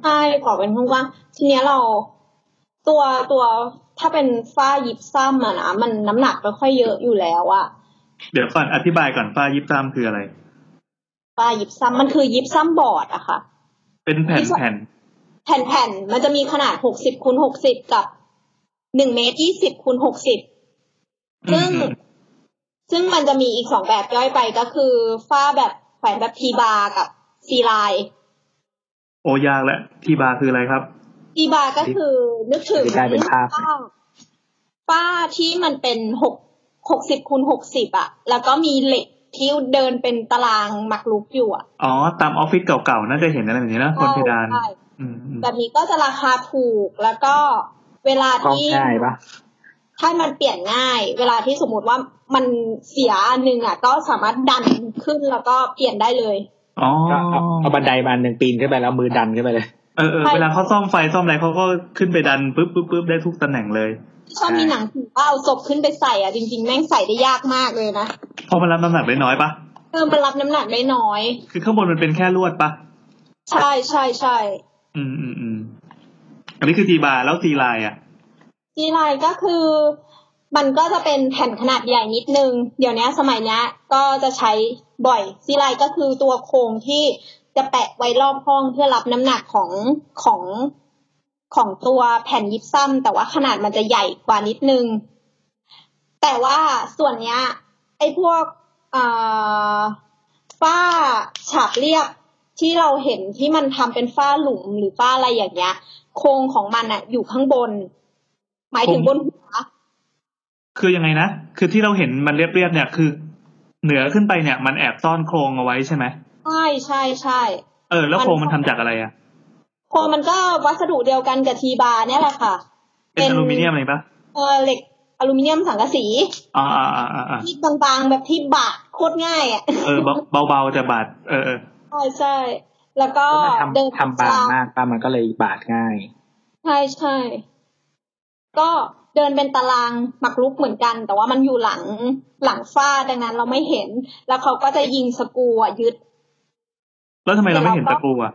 ใช่ขอเป็นกว้างๆทีเนี้ยเราตัวตัวถ้าเป็นฝ้ายิบซ้ำอะนะมันน้ำหนักไม่ค่อยเยอะอยู่แล้วอะเดี๋ยวก่อนอธิบายก่อนฝ้ายิบซ้ำคืออะไรฝ้ายิปซัมมันคือยิปซัมบอร์ดอะค่ะ เป็นแผ่นแผ่นแผ่นๆมันจะมีขนาดหกสิบคูณหกสิบกับหนึ่งเมตรยี่สิบคูณหกสิบซึ่งอืมซึ่งมันจะมีอีกสองแบบย่อยไปก็คือฝ้าแบบแขวนแบบ T-bar กับ C-lineโอยากแล้ว T-bar คืออะไรครับ T-bar ก็คือนึกถึงที่ได้เป็นภาพฝ้าฝ้าที่มันเป็นหกหกสิบคูณหกสิบอะแล้วก็มีเหล็ก ที่เดินเป็นตารางหมักลุกอยู่อะอ๋อ ตามออฟฟิศเก่าๆ น่าจะเห็นอะไรแบบนี้นะบนเพดานใช่อืมอืมแบบนี้ก็จะราคาถูกแล้วก็เวลาก็ที่ง่ายปะถ้ามันเปลี่ยนง่าย เวลาที่สมมติว่ามันเสียอันหนึ่งอะ ก็สามารถดันขึ้นแล้วก็เปลี่ยนได้เลยอ๋อก็เอาเอาบันไดมาอันหนึ่งปีนขึ้นไปแล้วมือดันขึ้นไปเลยเออเออใช่เวลาเขาซ่อมไฟซ่อมอะไรเขาก็ขึ้นไปดันปุ๊บปุ๊บปุ๊บได้ทุกตำแหน่งเลย ชอบมีหนังผีว่าเอาศพขึ้นไปใส่อะจริงๆแม่งใส่ได้ยากมากเลยนะเพราะมันรับน้ำหนักได้น้อยปะเออมันรับน้ำหนักได้น้อย คือข้างบนมันเป็นแค่ลวดปะใช่ใช่ใช่อืมอืมอืมอันนี้คือทีบาร์แล้วทีไลน์อะจีไลน์ก็คือ มันก็จะเป็นแผ่นขนาดใหญ่นิดนึง เดี๋ยวนี้สมัยเนี้ยก็จะใช้บ่อยซีไลน์ก็คือตัวโครงที่จะแปะไว้รอบห้องเพื่อรับน้ำหนักของของ ของตัวแผ่นยิปซัมแต่ว่าขนาดมันจะใหญ่กว่านิดนึง แต่ว่าส่วนเนี้ยไอ้พวกอ่าฝ้าฉาบเรียบที่เราเห็นที่มันทำเป็นฝ้าหลุมหรือฝ้าอะไรอย่างเงี้ย โครงของมันอะอยู่ข้างบน หมายถึงบนหัวคือยังไงนะ คือที่เราเห็นมันเรียบๆเนี่ยคือ เหนือขึ้นไปเนี่ย มันแอบซ่อนโครงเอาไว้ใช่ไหมใช่ใช่ใช่เออ แล้วโครงมันทำจากอะไรอะ โครงมันก็วัสดุเดียวกันกับทีบาร์เนี่ยแหละค่ะ เป็นอลูมิเนียมอะไรปะเออเหล็กอลูมิเนียมสังกะสีอ่าอ่าอ่าอ่าอ่าที่บางๆแบบที่บาดโคตรง่ายอะเออเบาเบาๆแต่บาดเออเออใช่ใช่แล้วก็ก็มันเดินทำทำบางมากป้ามันก็เลยบาดง่าย ใช่ใช่ก็เดินเป็นตารางหมักลุกเหมือนกัน แต่ว่ามันอยู่หลังหลังฝ้าดังนั้นเราไม่เห็น แล้วเขาก็จะยิงสกรูอะยึด แล้วทำไมเราไม่เห็นตะปูอะ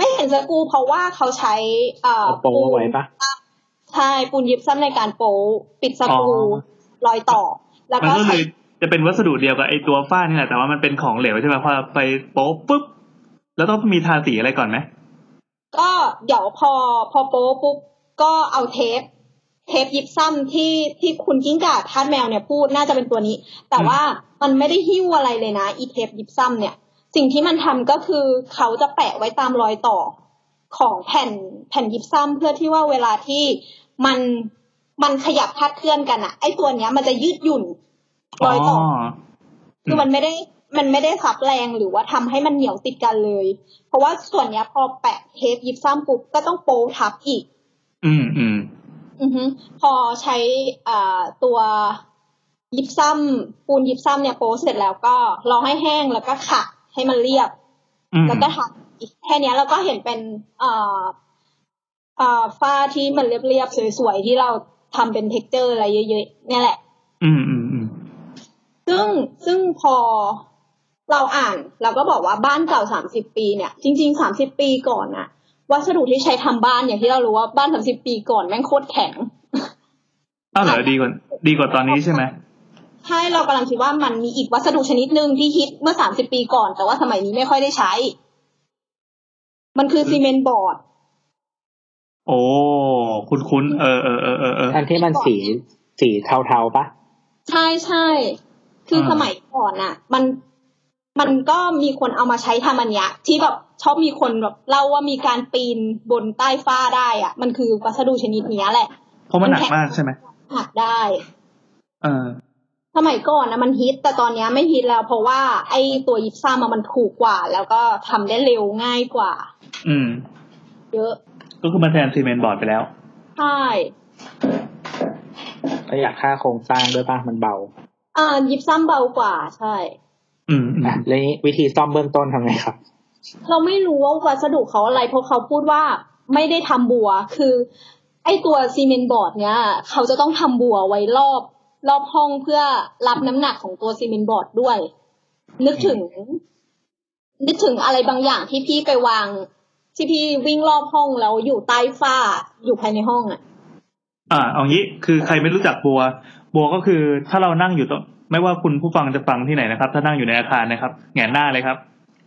ไม่เห็นสกรูเพราะว่าเขาใช้เอ่อเอาโป๊ไว้ปะใช่ปูนยิบซ้ำในการโป๊ปิดสกรูอ๋อรอยต่อ แล้วมันก็ก็เลใช้ยจะเป็นวัสดุเดียวกับไอตัวฝ้านี่แหละแต่ว่ามันเป็นของเหลวใช่ไหมพอไปโป๊ะปุ๊บ แล้วต้องมีทาสีอะไรก่อนไหมก็เดี๋ยวพอพอโป๊ปุ๊บก็เอาเทป เทปยิบซ้ำที่ที่คุณกิ้งก่าทาสแมวเนี่ยพูดน่าจะเป็นตัวนี้ แต่ว่ามันไม่ได้หิ้วอะไรเลยนะอีเทปยิบซ้ำเนี่ย สิ่งที่มันทำก็คือเขาจะแปะไว้ตามรอยต่อของแผ่นแผ่นยิบซ้ำเพื่อที่ว่าเวลาที่มันมันขยับคลาดเคลื่อนกันอะไอตัวเนี้ย มันจะยืดหยุ่นรอยต่ออคือมันไม่ได้มันไม่ได้ซับแรงหรือว่าทำให้มันเหนียวติดกันเลย เพราะว่าส่วนเนี้ยพอแปะเทปยิปซัมปุ๊บก็ต้องโป๊ทับอีก อืมอืมอือฮึพอใช้อ่าตัวยิปซัมปูนยิปซัมเนี่ยโป๊เสร็จแล้วก็รอให้แห้งแล้วก็ขัด ให้มันเรียบอืมแล้วก็ทับอีกแค่เนี้ยเราก็เห็นเป็นอ่าอ่าฝ้าที่มันเรียบๆสวยๆที่เราทำเป็น texture อะไรเยอะๆเนี่ยแหละ อืมอืมอืมซึ่งซึ่งพอเราอ่านเราก็บอกว่าบ้านเก่าสามสิบปีเนี่ย จริงๆสามสิบปีก่อนอะวัสดุที่ใช้ทำบ้านอย่างที่เรารู้ว่าบ้านสามสิบปีก่อนแม่งโคตรแข็งอ้าวเหรอดีกว่า ดีกว่าตอนนี้ใช่ไหม ใช่เรากำลังคิดว่ามันมีอีกวัสดุชนิดหนึ่งที่ฮิตเมื่อสามสิบปีก่อน แต่ว่าสมัยนี้ไม่ค่อยได้ใช้ มันคือซีเมนต์บอร์ด โอ้คุ้นคุ้นๆเออเออเออเออเอออันที่มันสีสีเทาๆปะใช่ใช่คืออาสมัยก่อนน่ะมันมันก็มีคนเอามาใช้ทำอันเนี้ยที่แบบชอบมีคนแบบเล่าว่ามีการปีนบนใต้ฟ้าได้อะมันคือวัสดุชนิดเนี้ยแหละเพราะมันหนักมากใช่ไหมหักได้ เออ สมัยก่อนนะมันฮิต แต่ตอนเนี้ยไม่ฮิตแล้วเพราะว่าไอ้ตัวยิปซัมอะมันถูกกว่า แล้วก็ทำได้เร็วง่ายกว่า อืม เยอะ ก็คือมันแทนซีเมนต์บอร์ดไปแล้ว ใช่ก็อยากค่าโครงสร้างด้วยปะมันเบา อ่ายิปซัมเบากว่า ใช่ อืมอืมอะแล้วนี้วิธีซ่อมเบื้องต้นทำไงครับ เราไม่รู้ว่าวัสดุเขาอะไรเพราะเขาพูดว่าไม่ได้ทำบัว คือ ไอ้ตัวซีเมนต์บอร์ดเนี้ย เขาจะต้องทำบัวไว้รอบ รอบห้องเพื่อรับน้ำหนักของตัวซีเมนต์บอร์ดด้วย นึกถึง นึกถึงอะไรบางอย่างที่พี่ไปวาง ที่พี่วิ่งรอบห้องแล้วอยู่ใต้ฝ้าอยู่ภายในห้องอะ อ่าเอางี้คือใครไม่รู้จักบัว บัวก็คือถ้าเรานั่งอยู่ตรงไม่ว่าคุณผู้ฟังจะฟังที่ไหนนะครับ ถ้านั่งอยู่ในอาคารนะครับแหงนหน้าเลยครับ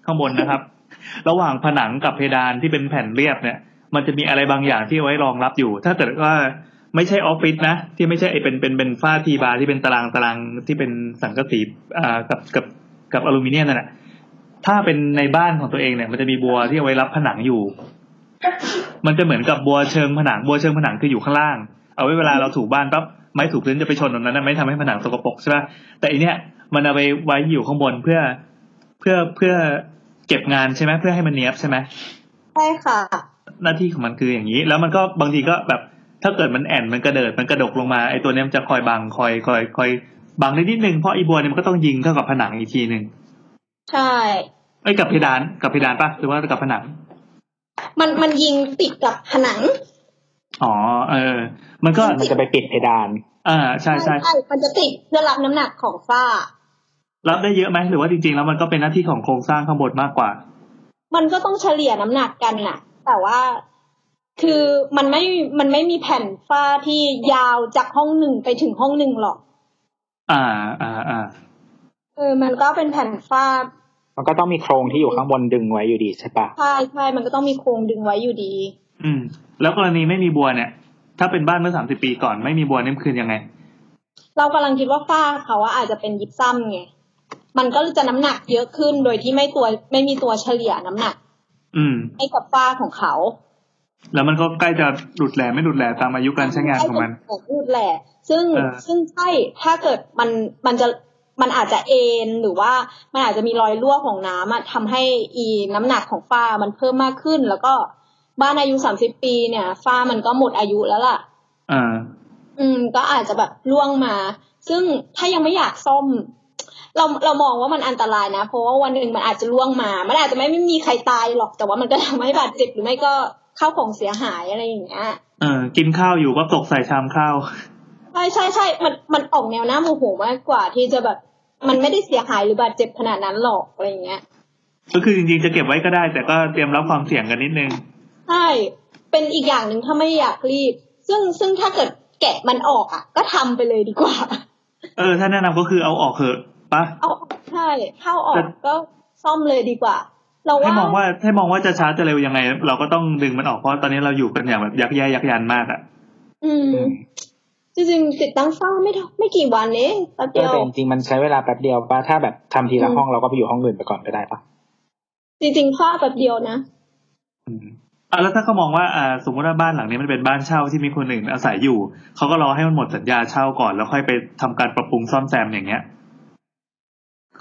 ข้างบนนะครับ ระหว่างผนังกับเพดานที่เป็นแผ่นเรียบเนี่ย มันจะมีอะไรบางอย่างที่ไว้รองรับอยู่ ถ้าเกิดว่า ไม่ใช่ออฟฟิศนะ ที่ไม่ใช่ไอเป็นเป็นเป็นฝ้าทีบาร์ที่เป็นตารางตารางที่เป็นสังกะสีอ่ากับกับกับอลูมิเนียมนั่นแหละถ้าเป็นในบ้านของตัวเองเนี่ย มันจะมีบัวที่เอาไว้รับผนังอยู่ มันจะเหมือนกับบัวเชิงผนังบัวเชิงผนังคืออยู่ข้างล่าง เอาไว้เวลาเราถูบ้านปั๊บไม้ถูพื้นจะไปชนตรงนั้นนะไม่ทำให้ผนังสกปรกใช่ไหมแต่อันเนี้ยมันเอาไปไว้อยู่ข้างบนเพื่อเพื่อเพื่อเก็บงานใช่ไหมเพื่อให้มันเนี้ยบใช่ไหมใช่ค่ะ หน้าที่ของมันคืออย่างนี้ แล้วมันก็บางทีก็แบบ ถ้าเกิดมันแอนมันกระเดิดมันกระดกลงมาไอ้ตัวเนี้ยมันจะคอยบังคอยคอยคอยบังได้นิดนึงเพราะไอ้บัวเนี่ยมันก็ต้องยิงเข้ากับผนังอีกทีหนึ่งใช่ไอ้ยกับเพดานกับเพดานปะหรือว่ากับผนัง มันมันยิงติดกับผนัง อ๋อ เออ มันก็มันจะไปปิดเพดาน อ่าใช่ใช่ใช่มันจะติดเพื่อรับน้ำหนักของฝ้า รับได้เยอะไหมหรือว่าจริงๆ แล้วมันก็เป็นหน้าที่ของโครงสร้างข้างบนมากกว่า มันก็ต้องเฉลี่ยน้ำหนักกันน่ะ แต่ว่า คือมันไม่มันไม่มีแผ่นฝ้าที่ยาวจากห้องหนึ่งไปถึงห้องหนึ่งหรอก อ่าอ่าอ่าเออมันก็เป็นแผ่นฝ้า มันก็ต้องมีโครงที่อยู่ข้างบนดึงไว้อยู่ดีใช่ปะใช่ใช่มันก็ต้องมีโครงดึงไว้อยู่ดี อืม แล้วกรณีไม่มีบัวเนี่ย ถ้าเป็นบ้านเมื่อสามสิบปีก่อนไม่มีบัวเนี่ยมันคือยังไง เรากำลังคิดว่าฝ้าเขาว่าอาจจะเป็นยิปซัมไงมันก็จะน้ำหนักเยอะขึ้นโดยที่ไม่ตัวไม่มีตัวเฉลี่ยน้ำหนัก อืมให้กับฝ้าของเขา แล้วมันก็ใกล้จะหลุดแหล่ไม่หลุดแหล่ตามอายุการใช้งานของมันใช่พูดแหละซึ่งเออซึ่งใช่ถ้าเกิดมันมันจะมันอาจจะเอ็นหรือว่ามันอาจจะมีรอยรั่วของน้ำอะทำให้อีน้ำหนักของฝ้ามันเพิ่มมากขึ้น แล้วก็บ้านอายุสามสิบปีเนี่ยฝ้ามันก็หมดอายุแล้วล่ะอ่าอืม ก็อาจจะแบบล่วงมา ซึ่งถ้ายังไม่อยากซ่อม เราเรามองว่ามันอันตรายนะ เพราะว่าวันหนึ่งมันอาจจะล่วงมา มันอาจจะไม่ไม่มีใครตายหรอกแต่ว่ามันก็ทำให้บาดเจ็บหรือไม่ก็เข้าของเสียหายอะไรอย่างเงี้ยเออกินข้าวอยู่ก็ตกใส่ชามข้าวใช่ใช่ใช่มันมันออกแนวหน้าโมโหมากกว่าที่จะแบบ มันไม่ได้เสียหายหรือบาดเจ็บขนาดนั้นหรอกอะไรอย่างเงี้ย ก็คือจริงๆจะเก็บไว้ก็ได้ แต่ก็เตรียมรับความเสี่ยงกันนิดนึงใช่เป็นอีกอย่างหนึ่งถ้าไม่อยากรีบ ซึ่งซึ่งถ้าเกิดแกะมันออกอะ ก็ทำไปเลยดีกว่า เออ ถ้าแนะนำก็คือเอาออกเถอะปะเอาออกใช่ถ้าเอาออกก็ซ่อมเลยดีกว่า เราให้ว่ามองว่าให้มองว่าจะช้าจะเร็วยังไง เราก็ต้องดึงมันออกเพราะตอนนี้เราอยู่กันอย่างแบบยักแย่ยักยันมากอะอืม จริงๆติดตั้งฝ้าไม่เท่าไม่กี่วันเองแป๊บก็เดียวแต่จริงๆมันใช้เวลาแป๊บเดียวปะถ้าแบบทำทีละอืมห้องเราก็ไปอยู่ห้องอื่นไปก่อนก็ได้ปะจริงๆฝ้าแป๊บเดียวนะอืมอะแล้วถ้าเขามองว่าอ่าสมมติว่าบ้านหลังนี้มันเป็นบ้านเช่าที่มีคนอื่นอาศัยอยู่เขาก็รอให้มันหมดสัญญาเช่าก่อนแล้วค่อยไปทำการปรับปรุงซ่อมแซมอย่างเงี้ย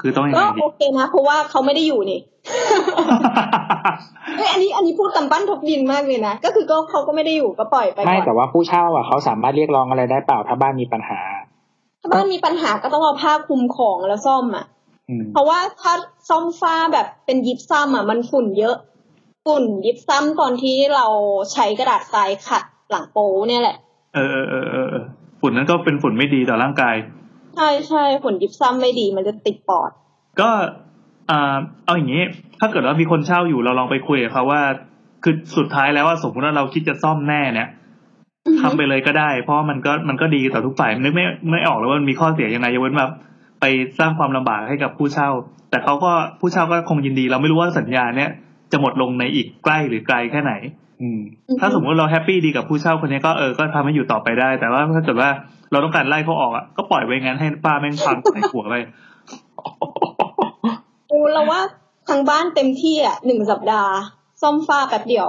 คือต้องยังก็ไงดีโอเคนะเพราะว่าเขาไม่ได้อยู่นี่เอ้ยอันนี้อันนี้พูดกำปั้นทบดินมากเลยนะก็คือก็เขาก็ไม่ได้อยู่ก็ปล่อยไปไม่ก่อนแต่ว่าผู้เช่าอะเขาสามารถเรียกร้องอะไรได้เปล่าถ้าบ้านมีปัญหา ถ้าบ้านมีปัญหาก็ต้องเอาผ้าคลุมของแล้วซ่อมอะอืมเพราะว่าถ้าซ่อมฝ้าแบบเป็นยิปซัมอะมันฝุ่นเยอะฝุ่นยิปซัมตอนที่เราใช้กระดาษทรายขัดหลังโป๊เนี่ยแหละ เออเออเออเออเออฝุ่นนั้นก็เป็นฝุ่นไม่ดีต่อร่างกาย ใช่ใช่ฝุ่นยิปซัมไม่ดีมันจะติดปอด ก็อ่าเอาอย่างนี้ ถ้าเกิดว่ามีคนเช่าอยู่เราลองไปคุยกับเขาว่า คือสุดท้ายแล้วว่าสมมติว่าเราคิดจะซ่อมแน่เนี่ยอือฮึทำไปเลยก็ได้ เพราะว่ามันก็มันก็ดีต่อทุกฝ่ายนึกไม่ไม่ออกเลยว่ามันมีข้อเสียยังไงยกเว้นแบบไปสร้างความลำบากให้กับผู้เช่า แต่เขาก็ผู้เช่าก็คงยินดี เราไม่รู้ว่าสัญญาเนี่ยจะหมดลงในอีกใกล้หรือไกลแค่ไหนอืม ถ้าสมมติเรา happy ดีกับผู้เช่าคนนี้ก็เออก็ทำให้อยู่ต่อไปได้ แต่ว่าถ้าเกิดว่าเราต้องการไล่เขาออกอะก็ปล่อยไว้งั้นให้ฝ้าแม่งพังใส่หัวไปโอ้เราว่าทางบ้านเต็มที่อะหนึ่งสัปดาห์ ซ่อมฝ้าแป๊บเดียว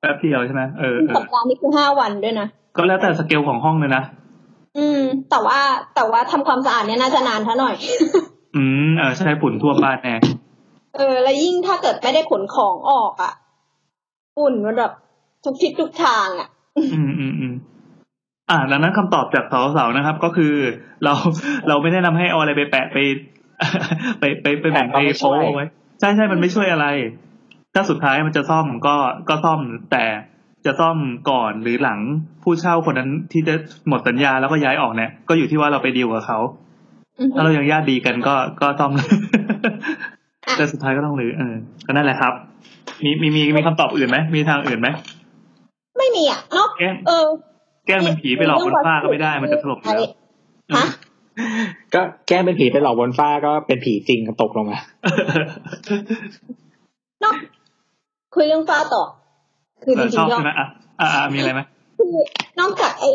แป๊บเดียวใช่ไหมเออหนึ่งเอสัอปดาห์นี่คือห้าวันด้วยนะก็แล้วแต่สเกลของห้องเลยนะอืม แต่ว่าแต่ว่าทำความสะอาดเนี่ยน่าจะนานท่าหน่อย อืมเออใช่ฝุ่นทั่วบ้านแน่เออ แล้วยิ่งถ้าเกิดไม่ได้ขนของออกอะ ฝุ่นมันแบบทุกทิศทุกทางอะ อืมอืมอืมอ่าดังนั้นคำตอบจากสาวๆนะครับ ก็คือเราเราไม่แนะนำให้เอาอะไรไปแปะไป ไปไปไปแบ่งไปโป๊เอาไว้ ใช่ใช่มันไม่ช่วยอะไร ถ้าสุดท้ายมันจะซ่อมก็ก็ซ่อมแต่จะซ่อมก่อนหรือหลังผู้เช่าคนนั้นที่จะหมดสัญญาแล้วก็ย้ายออกเนี่ยก็อยู่ที่ว่าเราไปดีลกับเขาอือฮึถ้าเรายังญาติดีกันก็ก็ซ่อมอะ แต่สุดท้ายก็ต้องรื้อเออก็นั่นแหละครับ มีมีมีมีคำตอบอื่นไหมมีทางอื่นไหมไม่มีอะเนาะแกล้งเออ แกล้งเป็นผีไปหลอกบนฟ้าก็ไม่ได้มันจะถล่มอยู่แล้วฮะก็แก้เป็นผีไปหลอกบนฟ้าก็เป็นผีจริงตกลงมาเนาะคุยเรื่องฝ้าต่อ คือเอจอริชงอบๆก็ใช่ไหมอะอะอะมีอะไรไหมคือนอกจากไอ้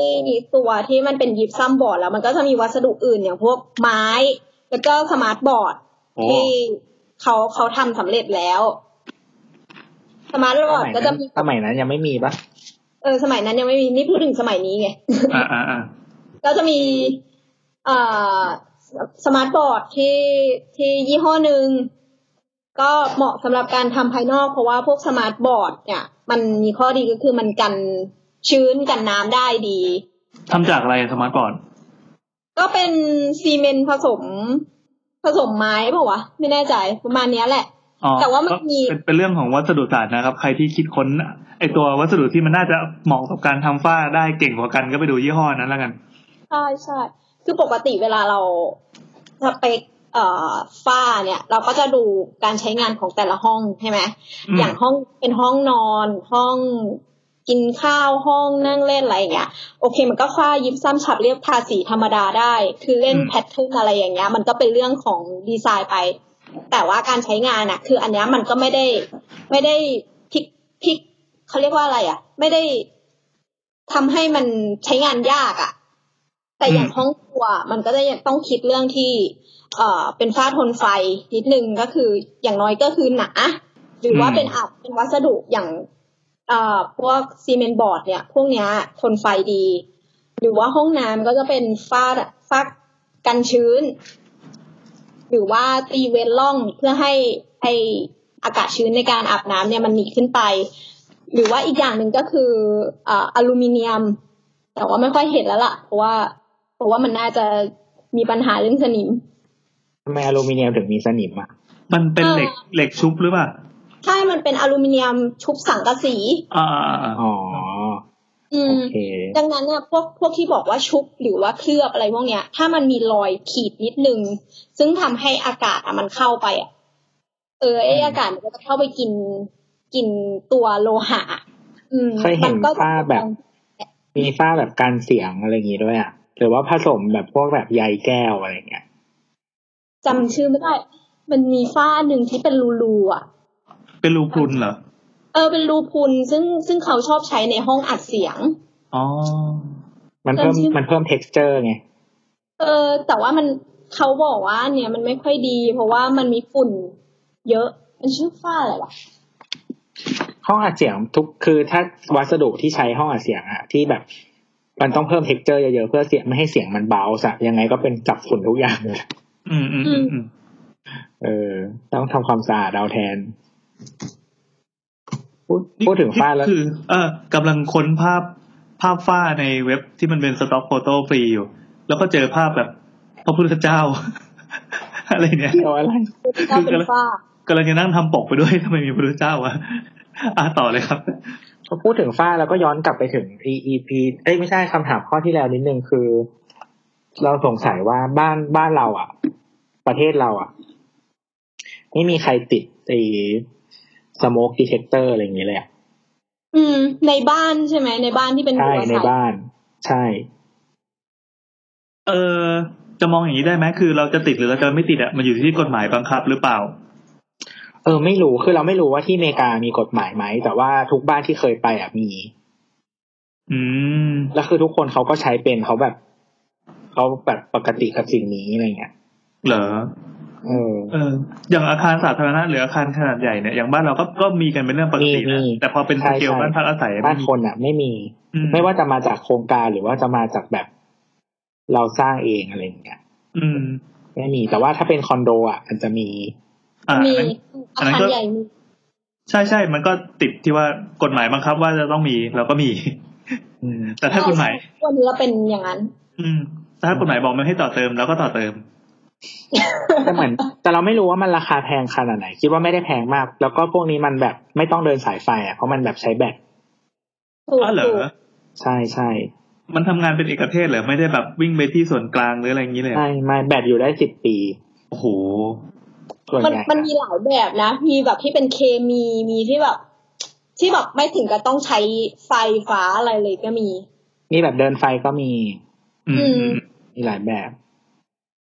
ตัวที่มันเป็นยิปซัมบอร์ดแล้วมันก็จะมีวัสดุอื่นอย่างพวกไม้ แล้วก็สมาร์ทบอร์ดโอ้ที่ เขาเขาทำสำเร็จแล้วสมาร์ทบอร์ดก็จะมีสมัยนั้นยังไม่มีปะเออสมัยนั้นยังไม่มีนี่พูดถึงสมัยนี้ไงอ่าอ่าอ่าก็จะมีเอ่อสมาร์ทบอร์ดที่ที่ยี่ห้อหนึ่งก็เหมาะสำหรับการทำภายนอกเพราะว่าพวกสมาร์ทบอร์ดเนี่ย มันมีข้อดีก็คือมันกันชื้นกันน้ำได้ดีทำจากอะไรสมาร์ทบอร์ดก็เป็นซีเมนต์ผสม ผสมไม้เปล่าวะไม่แน่ใจประมาณเนี้ยแหละอ๋อแต่ว่ามันก็มีเป็นเป็นเรื่องของวัสดุศาสตร์นะครับ ใครที่คิดค้นไอ้ตัววัสดุที่มันน่าจะเหมาะกับการทำฝ้าได้เก่งกว่ากันก็ไปดูยี่ห้อนั้นแล้วกันใช่ใช่คือปกติเวลาเราสเปคเอ่อฝ้าเนี่ย เราก็จะดูการใช้งานของแต่ละห้องใช่ไหมอืมอย่างห้องเป็นห้องนอนห้อง กินข้าวห้องนั่งเล่นอะไรอย่างเงี้ยโอเค มันก็ฝ้ายิบซ้ำฉับเรียบทาสีธรรมดาได้ คือเล่นแพทเทิร์นอะไรอย่างเงี้ย มันก็เป็นเรื่องของดีไซน์ไป แต่ว่าการใช้งานอะคืออันเนี้ยมันก็ไม่ได้ไม่ได้พลิกพลิกเขาเรียกว่าอะไรอะไม่ได้ทำให้มันใช้งานยากอะแต่อย่างอืมห้องครัวมันก็จะยังต้องคิดเรื่องที่ เอ่อ เป็นฝ้าทนไฟนิดนึงก็คืออย่างน้อยก็คือหนาหรือว่าเป็นอัดเป็นวัสดุอย่าง เอ่อพวกซีเมนต์บอร์ดเนี่ย พวกเนี้ยทนไฟดี หรือว่าห้องน้ำก็จะเป็นฝ้าฝ้ากันชื้น หรือว่าตีเว้นร่องเพื่อให้ให้อากาศชื้นในการอาบน้ำเนี่ยมันหนีขึ้นไป หรือว่าอีกอย่างหนึ่งก็คืออ่าอลูมิเนียม แต่ว่าไม่ค่อยเห็นแล้วล่ะ เพราะว่าเพราะว่ามันน่าจะมีปัญหาเรื่องสนิมทำไมอลูมิเนียมถึงมีสนิมอะมันเป็นเออเหล็กเหล็กชุบหรือเปล่า ใช่มันเป็นอลูมิเนียมชุบสังกะสีอ่าอ่าอ่าอ๋ออืโอมเคดังนั้นเนี่ยพวกพวกที่บอกว่าชุบหรือว่าเคลือบอะไรพวกเนี้ย ถ้ามันมีรอยขีดนิดนึง ซึ่งทำให้อากาศอะมันเข้าไปอะเออไออากาศมันก็จะเข้าไปกินกินตัวโลหะ อืมเคยเห็นมัก็ฝ้าแบบ มีฝ้าแบบการเสียงอะไรอย่างงี้ด้วยอะหรือว่าผสมแบบพวกแบบใยแก้วอะไรอย่างเงี้ยจำชื่อไม่ได้ มันมีฝ้าหนึ่งที่เป็นรูๆอะ เป็นรูพรุนเหรอ เออเป็นรูพุนซึ่งซึ่งเขาชอบใช้ในห้องอัดเสียง อ๋อ มันเพิ่มจำชื่อมันเพิ่ม texture ไง เออ แต่ว่ามันเขาบอกว่าอันเนี่ยมันไม่ค่อยดี เพราะว่ามันมีฝุ่น เยอะ มันชื่อฝ้าอะไรวะห้องอัดเสียงทุกคือถ้าวัสดุที่ใช้ห้องอัดเสียงอะที่แบบ มันต้องเพิ่ม texture เยอะๆเพื่อเสียงไม่ให้เสียงมันเบาสะยังไงก็เป็นจับฝุ่นทุกอย่างเลยอืมอืมอืมอืมเออ ต้องทำความสะอาดเอาแทน พูดพูดถึงฝ้าแล้วคือ เออกำลังค้นภาพภาพฝ้าในเว็บที่มันเป็นสต็อกโฟโต้ฟรีอยู่ แล้วก็เจอภาพแบบพระพุทธเจ้า อะไรเนี่ยเกี่ยวอะไรก็เป็นฝ้ากำลังจะนั่งทำปกไปด้วยทำไมมีพระพุทธเจ้าวะอะต่อเลยครับพอพูดถึงฝ้าแล้วก็ย้อนกลับไปถึง EEP เอ้ยไม่ใช่คำถามข้อที่แล้วนิดนึงคือ เราสงสัยว่าบ้านบ้านเราอะ ประเทศเราอะ ไม่มีใครติดไอ้ smoke detector อะไรอย่างเงี้ยเลยอะอืม ในบ้านใช่ไหมในบ้านที่เป็นใช่หัวในใสบ้าน ใช่ เออจะมองอย่างนี้ได้ไหมคือเราจะติดหรือเราจะไม่ติดอะมันอยู่ที่กฎหมายบังคับหรือเปล่า เออ ไม่รู้คือเราไม่รู้ว่าที่อเมริกามีกฎหมายไหม แต่ว่าทุกบ้านที่เคยไปอะมี อืม แล้วคือทุกคนเขาก็ใช้เป็นเขาแบบเขาแบบปกติกับสิ่งนี้อะไรเงี้ยเหรอ เออเออ อย่างอาคารสาธารณะหรืออาคารขนาดใหญ่เนี่ยอย่างบ้านเราก็ก็มีกันเป็นเรื่องปกติมีนะมีแต่พอเป็นสใช่เกลใช่บ้านพักอาศัยบ้าไม่นมีคนอะ ไม่มีอืไม่ว่าจะมาจากโครงการหรือว่าจะมาจากแบบ เราสร้างเองอะไรอย่างเงี้ยอืมไม่มี แต่ว่าถ้าเป็นคอนโดอะมันจะมีอ่ามีอันนั้นอาอันนั้นคารก็ใหญ่มีใช่ใช่มันก็ติดที่ว่ากฎหมายบังคับว่าจะต้องมีเราก็มีอืมแต่ถ้ากฎหมายใช่วันนี้เราเป็นอย่างนั้น อืมถ้ากฎหมายบอกไม่ให้ต่อเติมเราก็ต่อเติม แต่เหมือน แต่เราไม่รู้ว่ามันราคาแพงขนาดไหน คิดว่าไม่ได้แพงมาก แล้วก็พวกนี้มันแบบไม่ต้องเดินสายไฟอะเพราะมันแบบใช้แบตถูกอ๋อเหรถูกอใช่ใช่มันทำงานเป็นเอกเทศเหรอไม่ได้แบบวิ่งไปที่ส่วนกลางหรืออะไรอย่างนี้เลยเหรอไม่ไม่แบตอยู่ได้สิบปีโอ้โหส่วนมันใหญ่มันมีหลายแบบนะ มีแบบที่เป็นเคมีมีที่แบบ ที่แบบไม่ถึงกับต้องใช้ไฟฟ้าอะไรเลยก็มี มีแบบเดินไฟก็มี อืมอืมอืมมีหลายแบบ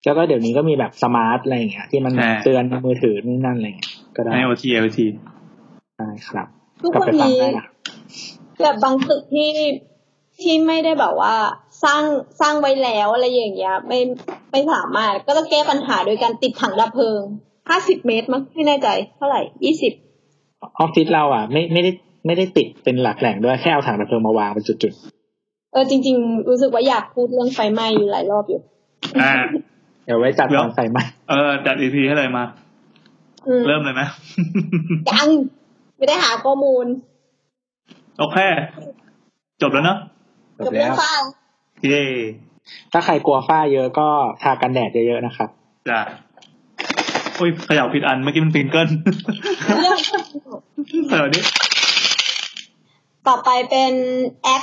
แล้วก็เดี๋ยวนี้ก็มีแบบ smart อะไรอย่างเงี้ยที่มันใช่เตือนในมือถือนี่นั่นอะไรเงี้ยก็ได้ IoT IoT ใช่ครับทุกกลับวันไปฟังนี้ได้นะแบบบางตึกที่ที่ไม่ได้แบบว่า สร้างสร้างไว้แล้วอะไรอย่างเงี้ย ไม่ไม่สามารถก็ต้องแก้ปัญหาโดยการติดถังดับเพลิงห้าสิบเมตรมั้งไม่แน่ใจ เท่าไหร่ยี่สิบออฟฟิศเราอะ ไม่ไม่ได้ไม่ได้ติดเป็นหลักแหล่งด้วยแค่เอาถังดับเพลิงมาวางเป็นจุดเออจริง ๆ รู้สึกว่าอยากพูดเรื่องไฟไหม้อยู่หลายรอบอยู่อ่าๆ เดี๋ยวไว้จัดเดี๋ยวตอนไฟไหม้เออจัดอีพีให้เลยมาอืมเริ่มเลยไหมยังไม่ได้หาข้อมูล โอเค จบแล้วเนาะจจบบเรื่แล้องวฟ้าเย่ถ้าใครกลัวฝ้าเยอะก็ทากันแดดเยอะๆนะครับจ้ะอุ้ยเขย่าผิดอันเมื่อกี้มันปิงเกิลเรื่องเออนี่ต่อไปเป็นแอป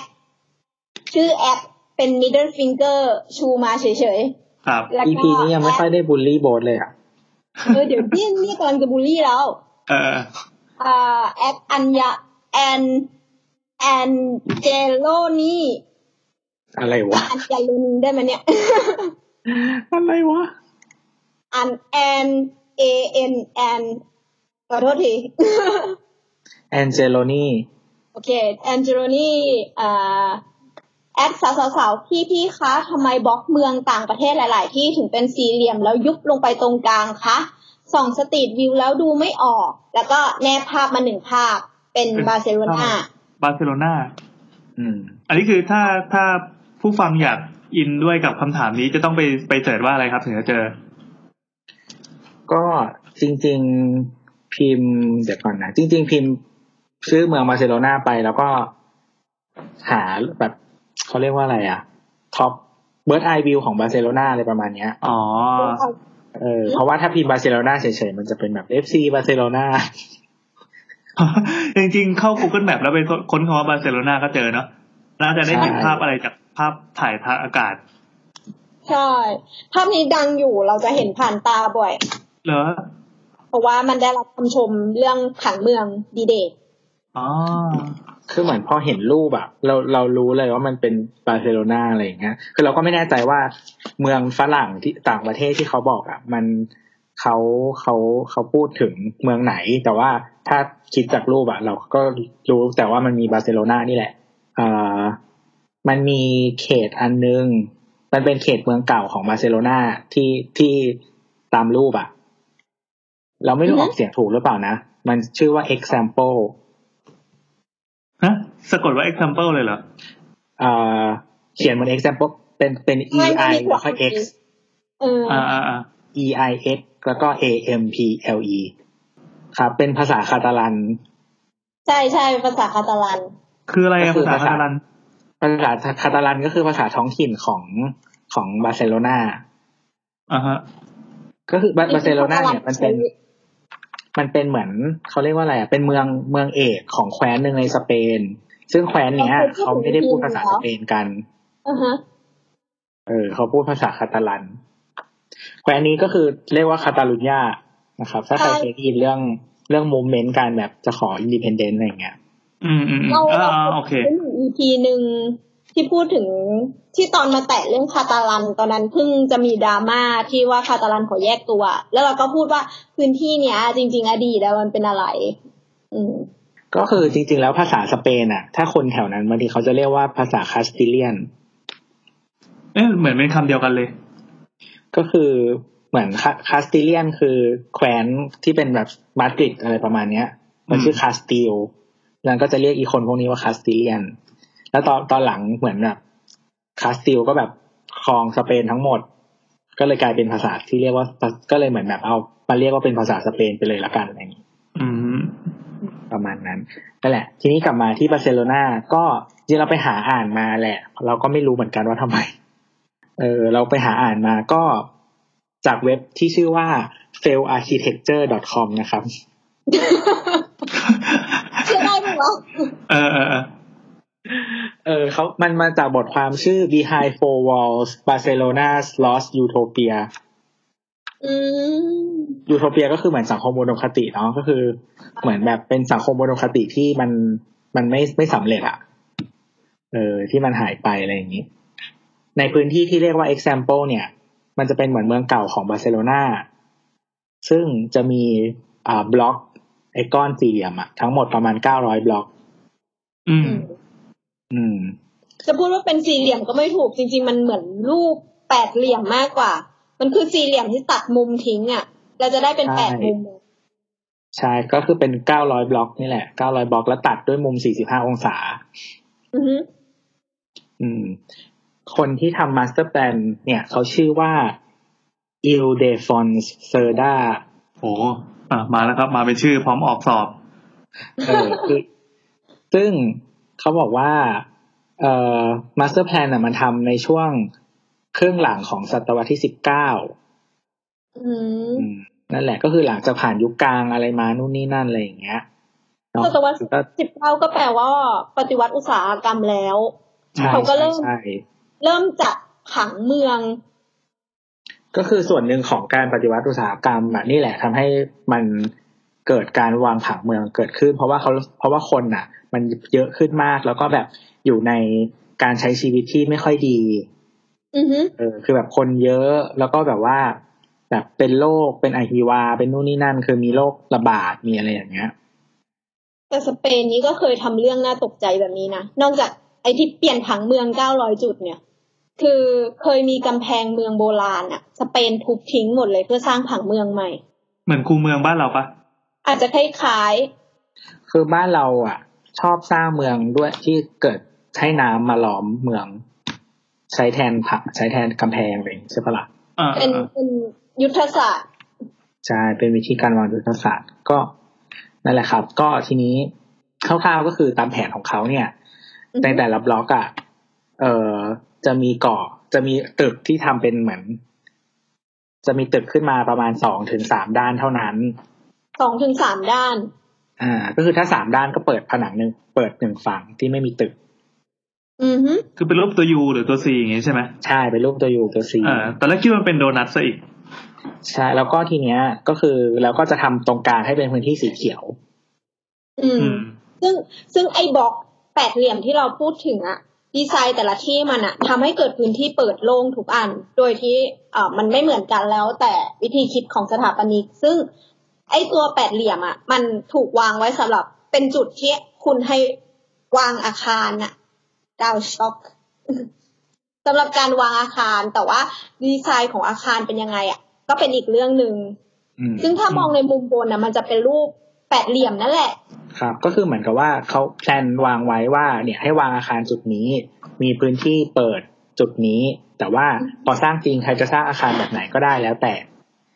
ชื่อแอปเป็น middle finger ชูมาเฉย ครับๆแล้ว EP ก็นี้ยังไม่ค่อยได้บูลลี่โบสเลยอะเออเดี๋ยวนี่นี่กำลังจะบูลลี่แล้ว เอออ่าแอปอัญญาแอนแอนเจโลนี่อะไรวะอัญญาลุนได้ไหมเนี่ย อะไรวะอันแอน A N แอนขอโทษทีแอนเจโลนีโอเคแอนเจโลนี่อ่า แอดสาวสาวๆพี่พี่ๆคะทำไมบล็อกเมืองต่างประเทศหลาย ๆ ที่ถึงเป็นสี่เหลี่ยมแล้วยุบลงไปตรงกลางคะส่อง Street View แล้วดูไม่ออก แล้วก็แนบภาพมาหนึ่งภาพเป็นเป็นบาร์เซโลนาบาร์เซโลนาอืม อันนี้คือถ้าถ้าผู้ฟังอยากอินด้วยกับคำถามนี้จะต้องไปไป search ว่าอะไรครับ ถึงจะเจอ ก็จริง ๆพิมพ์เดี๋ยวก่อนนะจริง ๆ พิมพ์ชื่อเมืองบาร์เซโลนาไปแล้วก็หาแบบ เขาเรียกว่าอะไรอะ top bird eye view ของบาร์เซโลนาอะไรประมาณเนี้ยอ๋อเออเพราะว่าถ้าพิมพ์บาร์เซโลนาเฉยๆ มันจะเป็นแบบ FC บาร์เซโลนาจริงๆ เข้า Google Map แล้วไปค้นคำว่าบาร์เซโลนาก็เจอเนาะน่าจะได้เห็นใช่ภาพอะไรจากภาพถ่ายทางอากาศ ใช่ ภาพนี้ดังอยู่เราจะเห็นผ่านตาบ่อย เหรอ เพราะว่ามันได้รับคำชมเรื่องผังเมืองดีเด่นอ๋อ คือเหมือนพอเห็นรูปอะเราเรารู้เลยว่ามันเป็นบาร์เซโลนาอะไรอย่างเงี้ย คือเราก็ไม่แน่ใจว่าเมืองฝรั่งที่ต่างประเทศที่เขาบอกอะมันเขาเขาเขาพูดถึงเมืองไหน แต่ว่าถ้าคิดจากรูปอะเราก็รู้แต่ว่ามันมีบาร์เซโลนานี่แหละอ่ามันมีเขตอันนึง มันเป็นเขตเมืองเก่าของบาร์เซโลนาที่ที่ตามรูปอะเราไม่รู้ออกเสียงถูกหรือเปล่านะ มันชื่อว่า example ฮะสะกดว่า example เลยเหรอเอ่อเขียนบน example เป็นเป็น e ไม่ i มีแล้วก็ x เออออ่าอ่าอ่า e i x แล้วก็ a m p l e ครับ เป็นภาษาคาตาลัน ใช่ใช่ภาษาคาตาลัน คืออะไรอะก็คืภาอษาภาษาคาตาลัน ภาษาคาตาลันก็คือภาษาท้องถิ่นของของบาร์เซโลนาอ่าฮะ ก็คือบาบาร์เซโลนาเนี่ยมันเป็น มันเป็นเหมือนเขาเรียกว่าอะไรอะเป็นเมืองเมืองเอกของแคว้นหนึ่งในสเปน ซึ่งแคว้นเนี้ยเขาไม่ได้พูดภาษาสเปนกันอ่าฮะเออเขาพูดภาษาคาตาลัน แคว้นนี้ก็คือเรียกว่าคาตาลุญญานะครับ ถ้าใครใช่เคยได้ยินเรื่องเรื่องมูเมนต์การแบบจะขออินดิเพนเดนต์อะไรอย่างเงี้ย อืมอืมอืมเราอ่าเราอ่าโอเคเป็น EP หนึ่ง ที่พูดถึงที่ตอนมาแตะเรื่องคาตาลัน ตอนนั้นเพิ่งจะมีดราม่าที่ว่าคาตาลันขอแยกตัว แล้วเราก็พูดว่าพื้นที่เนี้ย จริง ๆ อดีตแล้วมันเป็นอะไร อืมก็คือจริง ๆ แล้วภาษาสเปนอะถ้าคนแถวนั้นบางทีเขาจะเรียกว่าภาษาคาสติเลียนเอ๊ะเหมือนเป็นคำเดียวกันเลย ก็คือเหมือนคาสติเลียนคือแคว้นที่เป็นแบบมาดริดอะไรประมาณเนี้ย มันชื่อคาสติลแล้วก็จะเรียกอีคนพวกนี้ว่าคาสติเลียน แล้วตอนตอนหลังเหมือนแบบคาสติลก็แบบครองสเปนทั้งหมด ก็เลยกลายเป็นภาษาที่เรียกว่าก็เลยเหมือนแบบเอามาเรียกว่าเป็นภาษาสเปนไปเลยละกันอะไรอย่างนี้อืมประมาณนั้นนั่นแหละ ทีนี้กลับมาที่บาร์เซโลนาก็จริงเราไปหาอ่านมาแหละ เราก็ไม่รู้เหมือนกันว่าทำไม เออ เราไปหาอ่านมาก็จากเว็บที่ชื่อว่า failarchitecture.com นะครับเชื่อได้ไหมวะเออเออ เออเออเขามันมาจากบทความชื่อ Behind Four Walls Barcelona's Lost Utopia อืมยูโทเปียก็คือเหมือนสังคมมโนคติเนาะก็คือ เหมือนแบบเป็นสังคมมโนคติที่มันมันไม่ไม่สำเร็จอะเออที่มันหายไปอะไรอย่างนี้ ในพื้นที่ที่เรียกว่า Eixample เนี่ย มันจะเป็นเหมือนเมืองเก่าของบาร์เซโลนาซึ่งจะมีอ่าบล็อกไอก้อนสี่เหลี่ยมอะทั้งหมดประมาณเก้าร้อยบล็อก อืม อืม จะพูดว่าเป็นสี่เหลี่ยมก็ไม่ถูกจริง ๆ มันเหมือนรูปแปดเหลี่ยมมากกว่า มันคือสี่เหลี่ยมที่ตัดมุมทิ้งอะเราจะได้เป็นใช่แปดมุมใช่ก็คือเป็นเก้าร้อยบล็อกนี่แหละเก้าร้อยบล็อกแล้วตัดด้วยมุมสี่สิบห้าองศา อือฮึอืม คนที่ทำ master plan เนี่ย เขาชื่อว่าอิลเดฟอนส์เซอร์ดาโอ้อะมาแล้วครับ มาเป็นชื่อพร้อมออกสอบ เออคือซึ่ง เขาบอกว่าเอ่อ master plan อะมันทำในช่วงครึ่งหลังของศตวรรษที่สิบเก้าอืมนั่นแหละก็คือหลังจากผ่านยุคกลางอะไรมานู่นนี่นั่นอะไรอย่างเงี้ยเนาะศตวรรษก็สิบเก้าก็แปลว่า ปฏิวัติอุตสาหกรรมแล้วใช่เขาก็เริ่มใช่เริ่มจัดผังเมือง ก็คือส่วนหนึ่งของการปฏิวัติอุตสาหกรรมอะนี่แหละทำให้มัน เกิดการวางผังเมืองเกิดขึ้น เพราะว่าเขาเพราะว่าคนอะ มันเยอะขึ้นมากแล้วก็แบบอยู่ในการใช้ชีวิตที่ไม่ค่อยดีอือฮึเออคือแบบคนเยอะแล้วก็แบบว่าแบบเป็นโรคเป็นไอฮิวา เป็นนู่นนี่นั่น คือมีโรคระบาดมีอะไรอย่างเงี้ย แต่สเปนนี้ก็เคยทำเรื่องน่าตกใจแบบนี้นะนอกจากไอ้ที่เปลี่ยนผังเมืองเก้าร้อยจุดเนี่ย คือเคยมีกำแพงเมืองโบราณอะสเปนทุบทิ้งหมดเลยเพื่อสร้างผังเมืองใหม่ เหมือนคูเมืองบ้านเราปะ อาจจะคล้ายคือบ้านเราอะ ชอบสร้างเมืองด้วยที่เกิดใช้น้ำมาล้อมเมือง ใช้แทนผักใช้แทนกำแพงอะไรอย่างงี้ใช่ปะล่ะอ่าๆเป็นเป็นยุทธศาสตร์ใช่เป็นวิธีการวางยุทธศาสตร์ก็นั่นแหละครับ ก็ทีนี้คร่าวๆก็คือตามแผนของเขาเนี่ยอือฮึในแต่ละบล็อกอะเอ่อจะมีก่อจะมีตึกที่ทำเป็นเหมือน จะมีตึกขึ้นมาประมาณสองถึงสามด้านเท่านั้น สองถึงสามด้าน อ่า ก็คือถ้าสามด้านก็เปิดผนังหนึ่งเปิดหนึ่งฝั่งที่ไม่มีตึก อือฮึคือเป็นรูปตัวยูหรือตัวซีอย่างงี้ใช่ไหมใช่เป็นรูปตัวยูตัวซีอ่าตอนแรกคิดว่ามันเป็นโดนัทซะอีกใช่แล้วก็ทีเนี้ยก็คือเราก็จะทำตรงกลางให้เป็นพื้นที่สีเขียวอืมอืม ซึ่งซึ่งไอ้บล็อกแปดเหลี่ยมที่เราพูดถึงอะดีไซน์แต่ละที่มันอะทำให้เกิดพื้นที่เปิดโล่งทุกอัน โดยที่อ่ามันไม่เหมือนกันแล้วแต่วิธีคิดของสถาปนิก ซึ่ง ไอ้ตัวแปดเหลี่ยมอะมันถูกวางไว้สำหรับเป็นจุดที่คุณให้วางอาคารน่ะดาวช็อกสำหรับการวางอาคารแต่ว่าดีไซน์ของอาคารเป็นยังไงอะก็เป็นอีกเรื่องหนึ่งอืมซึ่งถ้ามองในมุมบนน่ะมันจะเป็นรูปแปดเหลี่ยมนั่นแหละ ครับ ก็คือเหมือนกับว่าเขาแพลนวางไว้ว่า เนี่ยให้วางอาคารจุดนี้ มีพื้นที่เปิดจุดนี้ แต่ว่าพอสร้างจริงใครจะสร้างอาคารแบบไหนก็ได้แล้วแต่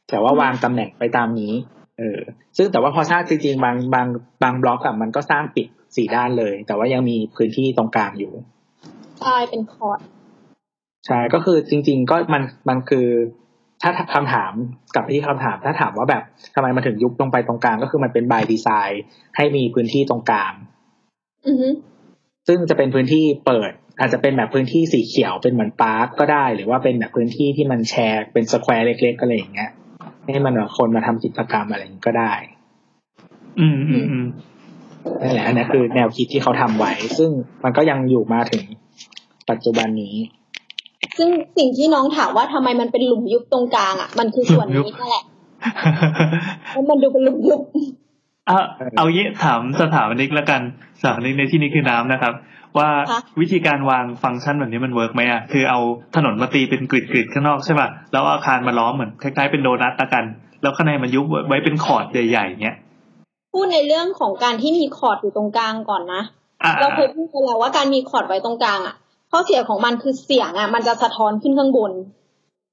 แต่ว่าวางตำแหน่งไปตามนี้ เออซึ่งแต่ว่าพอสร้างจริงๆบางบางบางบล็อกอะมันก็สร้างปิดสี่ด้านเลย แต่ว่ายังมีพื้นที่ตรงกลางอยู่ใช่เป็นคอร์ดใช่ก็คือจริง ๆ ก็มันมันคือ ถ้าคำถามกลับไปที่คำถาม ถ้าถามว่าแบบทำไมมันถึงยุบลงไปตรงกลาง ก็คือมันเป็น by design ให้มีพื้นที่ตรงกลางอือฮึซึ่งจะเป็นพื้นที่เปิด อาจจะเป็นแบบพื้นที่สีเขียวเป็นเหมือน park ก็ได้ หรือว่าเป็นแบบพื้นที่ที่มันแชร์เป็น square เล็กๆอะไรอย่างเงี้ย ให้มันแบบคนมาทำกิจกรรมอะไรอย่างงี้ก็ได้ อืมอืมอืมนั่นแหละอันนี้คือแนวคิดที่เขาทำไว้ ซึ่งมันก็ยังอยู่มาถึงปัจจุบันนี้ ซึ่งสิ่งที่น้องถามว่าทำไมมันเป็นหลุมยุบตรงกลางอะ มันคือส่วนนี้นั่นแหละแล้วมันดูเป็นหลุมยุบเอาเอางี้ถามสถาปนิกแล้วกันสถาปนิกในที่นี้คือน้ำนะครับ ว่าค่ะวิธีการวางฟังก์ชันแบบนี้มัน work ไหมอะคือเอาถนนมาตีเป็น grid grid ๆข้างนอกใช่ป่ะแล้วเอาอาคารมาล้อมเหมือนคล้ายๆเป็นโดนัทละกัน แล้วข้างในมันยุบไว้เป็นคอร์ดใหญ่ๆเงี้ยพูดในเรื่องของการที่มีคอร์ดอยู่ตรงกลางก่อนนะอ่าเราเคยพูดไปแล้วว่าการมีคอร์ดไว้ตรงกลางอะข้อเสียของมันคือเสียงอะ มันจะสะท้อนขึ้นข้างบน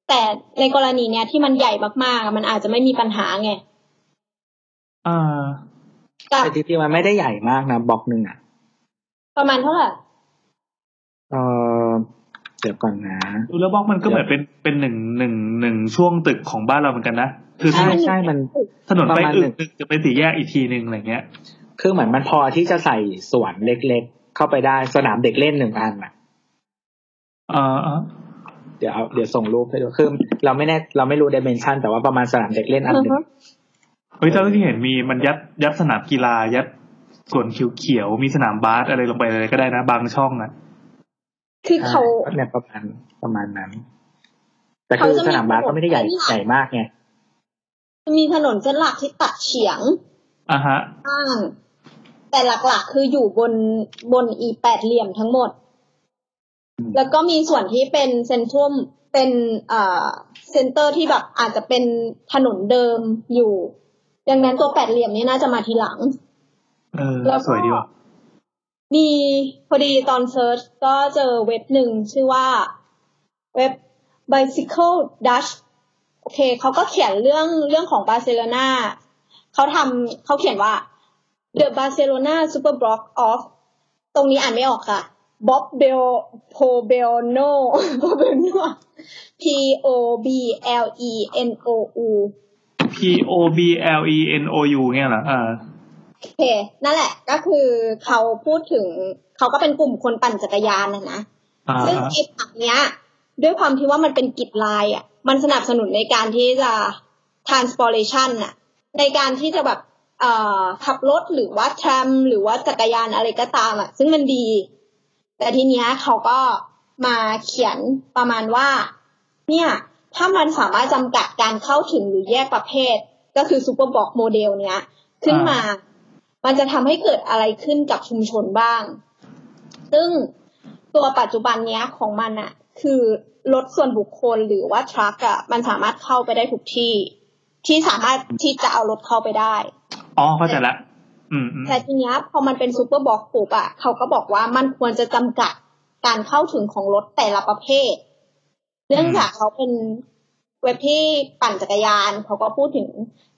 แต่ในกรณีเนี้ยที่มันใหญ่มากๆอะมันอาจจะไม่มีปัญหาไงอ่ากับแต่จริงๆมันไม่ได้ใหญ่มากนะบล็อกหนึ่งอะ ประมาณเท่าไหร่เออเดี๋ยวก่อนนะดูแล้วบล็อกมันก็เหมือนเป็นเป็นหนึ่งหนึ่งหนึ่งช่วงตึกของบ้านเราเหมือนกันนะคือใช่ใช่มันถนนไปประมาณอึหนึ่กงหนึ่งจะเป็นสี่แยกอีกทีหนึ่งอะไรเงี้ย คือเหมือนมันพอที่จะใส่สวนเล็กๆ เข้าไปได้สนามเด็กเล่นหนึ่งอันอะอ่าอ่าเดี๋ยวเอาเดี๋ยวส่งรูปให้ดูคือเราไม่แน่เราไม่รู้ดิเมนชันแต่ว่าประมาณสนามเด็กเล่นอันหนึ่งเฮ้ยเท่าที่เห็นมีมันยัดยัดสนามกีฬายัด ส่วนเขียวๆมีสนามบาสอะไรลงไปเลยก็ได้นะ บางช่องอะคือเขาใช่เนี่ยประมาณประมาณนั้น แต่คือเขาจะมีสนามบาสก็ไม่ได้ใหญ่ถนนใหญ่มากไงมีถนนเส้นหลักที่ตัดเฉียงอะฮะข้างแต่หลักๆ คืออยู่บนบนอีแปดเหลี่ยมทั้งหมดมแล้วก็มีส่วนที่เป็น centrum เป็นเอ่อ center ที่แบบอาจจะเป็นถนนเดิมอยู่ ดังนั้นตัวแปดเหลี่ยมนี้น่าจะมาทีหลัง เออแล้วก็สวยดีว่ะมีพอดีตอน search ก็เจอเว็บหนึ่งชื่อว่าเว็บ bicycle dutch โอเคเขาก็เขียนเรื่องเรื่องของบาร์เซโลนาเขาทำเขาเขียนว่า the Barcelona Super Block of ตรงนี้อ่านไม่ออกค่ะ Bob Bel Pobelno Pobelno P O B L E N O U P O B L E N O U เนี่ยเหรออ่า โอเค นั่นแหละ ก็คือเขาพูดถึงเขาก็เป็นกลุ่มคนปั่นจักรยานนะนะอ่าซึ่งกิจผักเนี้ย ด้วยความที่ว่ามันเป็นกิจลายอะ มันสนับสนุนในการที่จะ transportation อะ ในการที่จะแบบเอ่อขับรถหรือว่าแทรมหรือว่าจักรยานอะไรก็ตามอะ ซึ่งมันดี แต่ทีเนี้ยเขาก็มาเขียนประมาณว่า เนี่ย ถ้ามันสามารถจำกัดการเข้าถึงหรือแยกประเภท ก็คือซูเปอร์บอกโมเดลเนี้ย ขึ้นมา มันจะทำให้เกิดอะไรขึ้นกับชุมชนบ้าง ซึ่งตัวปัจจุบันเนี้ยของมันอะคือรถส่วนบุคคลหรือว่า truck อะมันสามารถเข้าไปได้ทุกที่ ที่สามารถที่จะเอารถเข้าไปได้ อ๋อเข้าใจละอืมอืมแต่ทีเนี้ยพอมันเป็น superblock ปุ๊บอะเขาก็บอกว่ามันควรจะจำกัดการเข้าถึงของรถแต่ละประเภท เนื่องจากเขาเป็นเว็บที่ปั่นจักรยาน เขาก็พูดถึง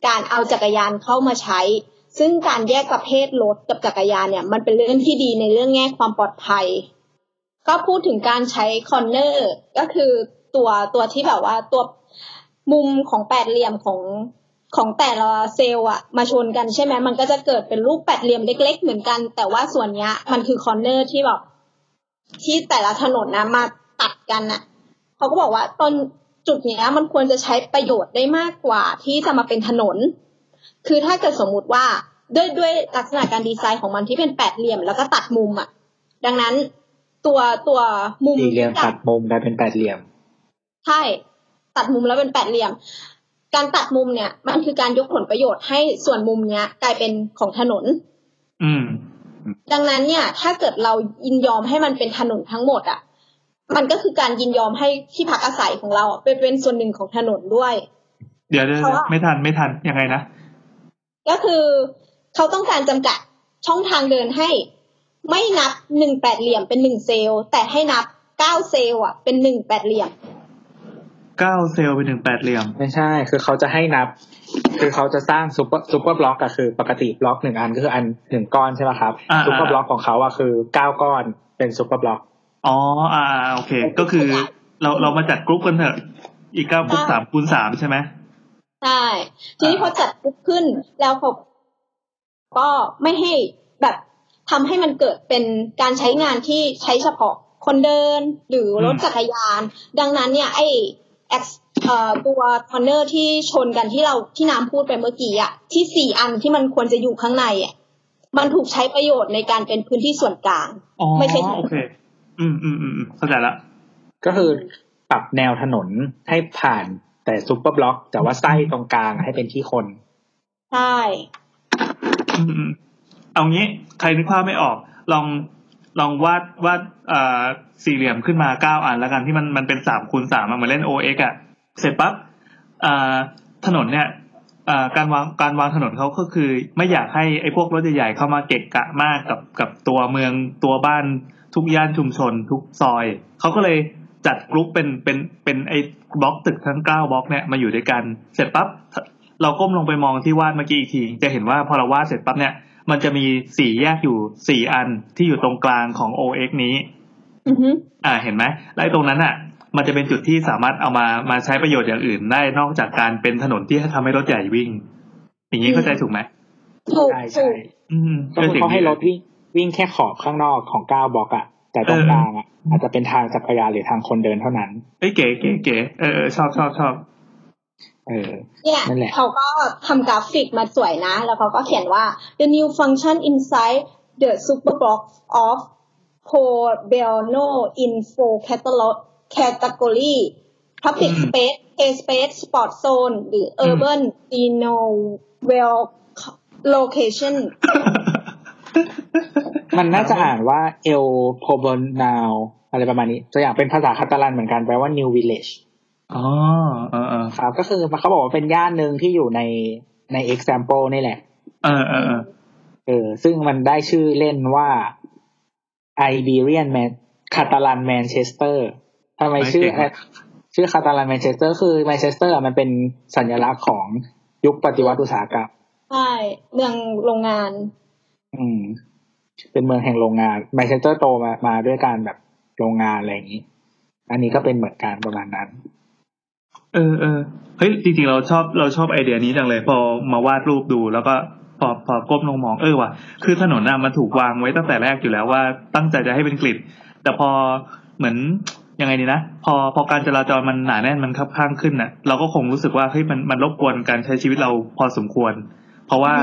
การเอาจักรยานเข้ามาใช้ ซึ่งการแยกประเภทรถกับจักรยานเนี่ย มันเป็นเรื่องที่ดีในเรื่องแง่ความปลอดภัย ก็พูดถึงการใช้ corner ก็คือตัวตัวที่แบบว่าตัวมุมของแปดเหลี่ยมของของแต่ละเซลล์อะมาชนกันใช่ไหมมันก็จะเกิดเป็นรูปแปดเหลี่ยมเล็ก ๆ เหมือนกัน แต่ว่าส่วนเนี้ยมันคือ corner ที่แบบที่แต่ละถนนนะมาตัดกันอะเขาก็บอกว่าตอนจุดเนี้ยมันควรจะใช้ประโยชน์ได้มากกว่าที่จะมาเป็นถนน คือถ้าเกิดสมมุติว่าด้วยด้วยลักษณะการดีไซน์ของมันที่เป็นแปดเหลี่ยมแล้วก็ตัดมุมอะดังนั้นตัวตัวมุมสี่เหลี่ยมที่ตัดมุมกลายเป็นแปดเหลี่ยม ใช่ ตัดมุมแล้วเป็นแปดเหลี่ยม การตัดมุมเนี่ย มันคือการยกผลประโยชน์ให้ส่วนมุมเนี้ย กลายเป็นของถนน อืม ดังนั้นเนี่ย ถ้าเกิดเรายินยอมให้มันเป็นถนนทั้งหมด อะ มันก็คือการยินยอมให้ที่พักอาศัยของเราอะเป็นเป็นส่วนหนึ่งของถนนด้วย เดี๋ยวเดี๋ยวเพราะว่าไม่ทันไม่ทันยังไงนะ ก็คือเขาต้องการจำกัดช่องทางเดินให้ ไม่นับหนึ่งแปดเหลี่ยมเป็นหนึ่งเซลล์ แต่ให้นับเก้าเซลล์อะเป็นหนึ่งแปดเหลี่ยมเก้าเซลล์ไปถึงแปดเหลี่ยม ไม่ใช่ คือเขาจะให้นับ คือเขาจะสร้าง super superblock อะคือปกติบล็อกหนึ่งอันก็คืออันหนึ่งก้อนใช่ไหมครับอ่า superbl ock ของเขาอะคือเก้าก้อนเป็น superblock อ๋ออ่าโอเค ก็คือเราเรามาจัดกรุ๊ปกันเถอะ อีกเก้ากรุ๊ปสามคูณสามใช่ไหม ใช่ทีนี้พอจัดปุ๊บขึ้นแล้วเขาก็ไม่ให้แบบทำให้มันเกิดเป็นการใช้งานที่ใช้เฉพาะคนเดินหรือรถจักรยาน ดังนั้นเนี่ยไอ X เอ่อตัว corner ที่ชนกันที่เราที่น้ำพูดไปเมื่อกี้อะที่สี่อันที่มันควรจะอยู่ข้างในอะมันถูกใช้ประโยชน์ในการเป็นพื้นที่ส่วนกลางอ๋อไม่ใช่โอเคอืมอืมอืมอืมเข้าใจละก็คือปรับแนวถนนให้ผ่าน แต่ superblock แต่ว่าไส้ตรงกลางให้เป็นที่คน ใช่อืมอืมเอางี้ ใครนึกภาพไม่ออก ลองลองวาดวาดเอ่อสี่เหลี่ยมขึ้นมาเก้าอันแล้วกันที่มันมันเป็นสามคูณสามอะเหมือนเล่น OX อะเสร็จปั๊บเอ่อถนนเนี่ยเอ่อการวางการวางถนนเขาก็คือ ไม่อยากให้ไอ้พวกรถใหญ่ๆเข้ามาเกะกะมากกับกับตัวเมืองตัวบ้านทุกย่านชุมชน ทุกซอย เขาก็เลยจัดกรุ๊ปเป็นเป็นเป็นไอ้ บล็อกตึกทั้งเก้าบล็อกเนี่ยมาอยู่ด้วยกันเสร็จปั๊บเราก้มลงไปมองที่วาดเมื่อกี้อีกทีจะเห็นว่าพอเราวาดเสร็จปั๊บเนี่ย มันจะมีสี่แยกอยู่สี่อันที่อยู่ตรงกลางของ OX นี้อือฮึอ่าเห็นไหมแล้วไอ้ตรงนั้นอะ มันจะเป็นจุดที่สามารถเอามามาใช้ประโยชน์อย่างอื่นได้นอกจากการเป็นถนนที่ทำให้รถใหญ่วิ่ง อย่างนี้เข้าใจถูกไหมถูกใช่ถูใช่กอืมก็คือเขาให้รถวิ่งวิ่งแค่ขอบข้างนอกของเก้าบล็อกอะ แต่ตรงกลางอะอาจจะเป็นทางจักรยานหรือทางคนเดินเท่านั้นเอ้ยเก๋เก๋เก๋เออเออชอบชอบชอบเออเนี่ยนั่นแหละเขาก็ทำกราฟิกมาสวยนะ แล้วเขาก็เขียนว่า the new function inside the superbox of Pobelno in four catalog category public อืม space play space sport zone หรือ urban innovative location มันน่าจะอ่านว่าเอลโพบนาวอะไรประมาณนี้ตัวอย่างเป็นภาษาคาตาลันเหมือนกันแปลว่า new village อ๋อเออเออครับ ก็คือเขาบอกว่าเป็นย่านหนึ่งที่อยู่ในใน Eixample นี่แหละ เออเออเออเออ ซึ่งมันได้ชื่อเล่นว่า Iberian Man คาตาลันแมนเชสเตอร์ทำไมชื่อชื่อคาตาลันแมนเชสเตอร์คือแมนเชสเตอร์มันเป็นสัญลักษณ์ของยุคปฏิวัติอุตสาหกรรมใช่เมืองโรงงาน อืม เป็นเมืองแห่งโรงงานแมนเชสเตอร์โตมามาด้วยการแบบโรงงานอะไรอย่างนี้ อันนี้ก็เป็นเหมือนกันประมาณนั้น เออเออเฮ้ยจริงๆเราชอบเราชอบไอเดียนี้จังเลย พอมาวาดรูปดูแล้วก็พอพอก้มลงมองเออว่ะคือถนนน่ะมันถูกวางไว้ตั้งแต่แรกอยู่แล้วว่าตั้งใจจะให้เป็นกริดแต่พอเหมือนยังไงดีนะพอพอการจราจรมันหนาแน่นมันคับข้างขึ้นน่ะ เราก็คงรู้สึกว่าเฮ้ยมันมันรบกวนการใช้ชีวิตเราพอสมควร เพราะว่า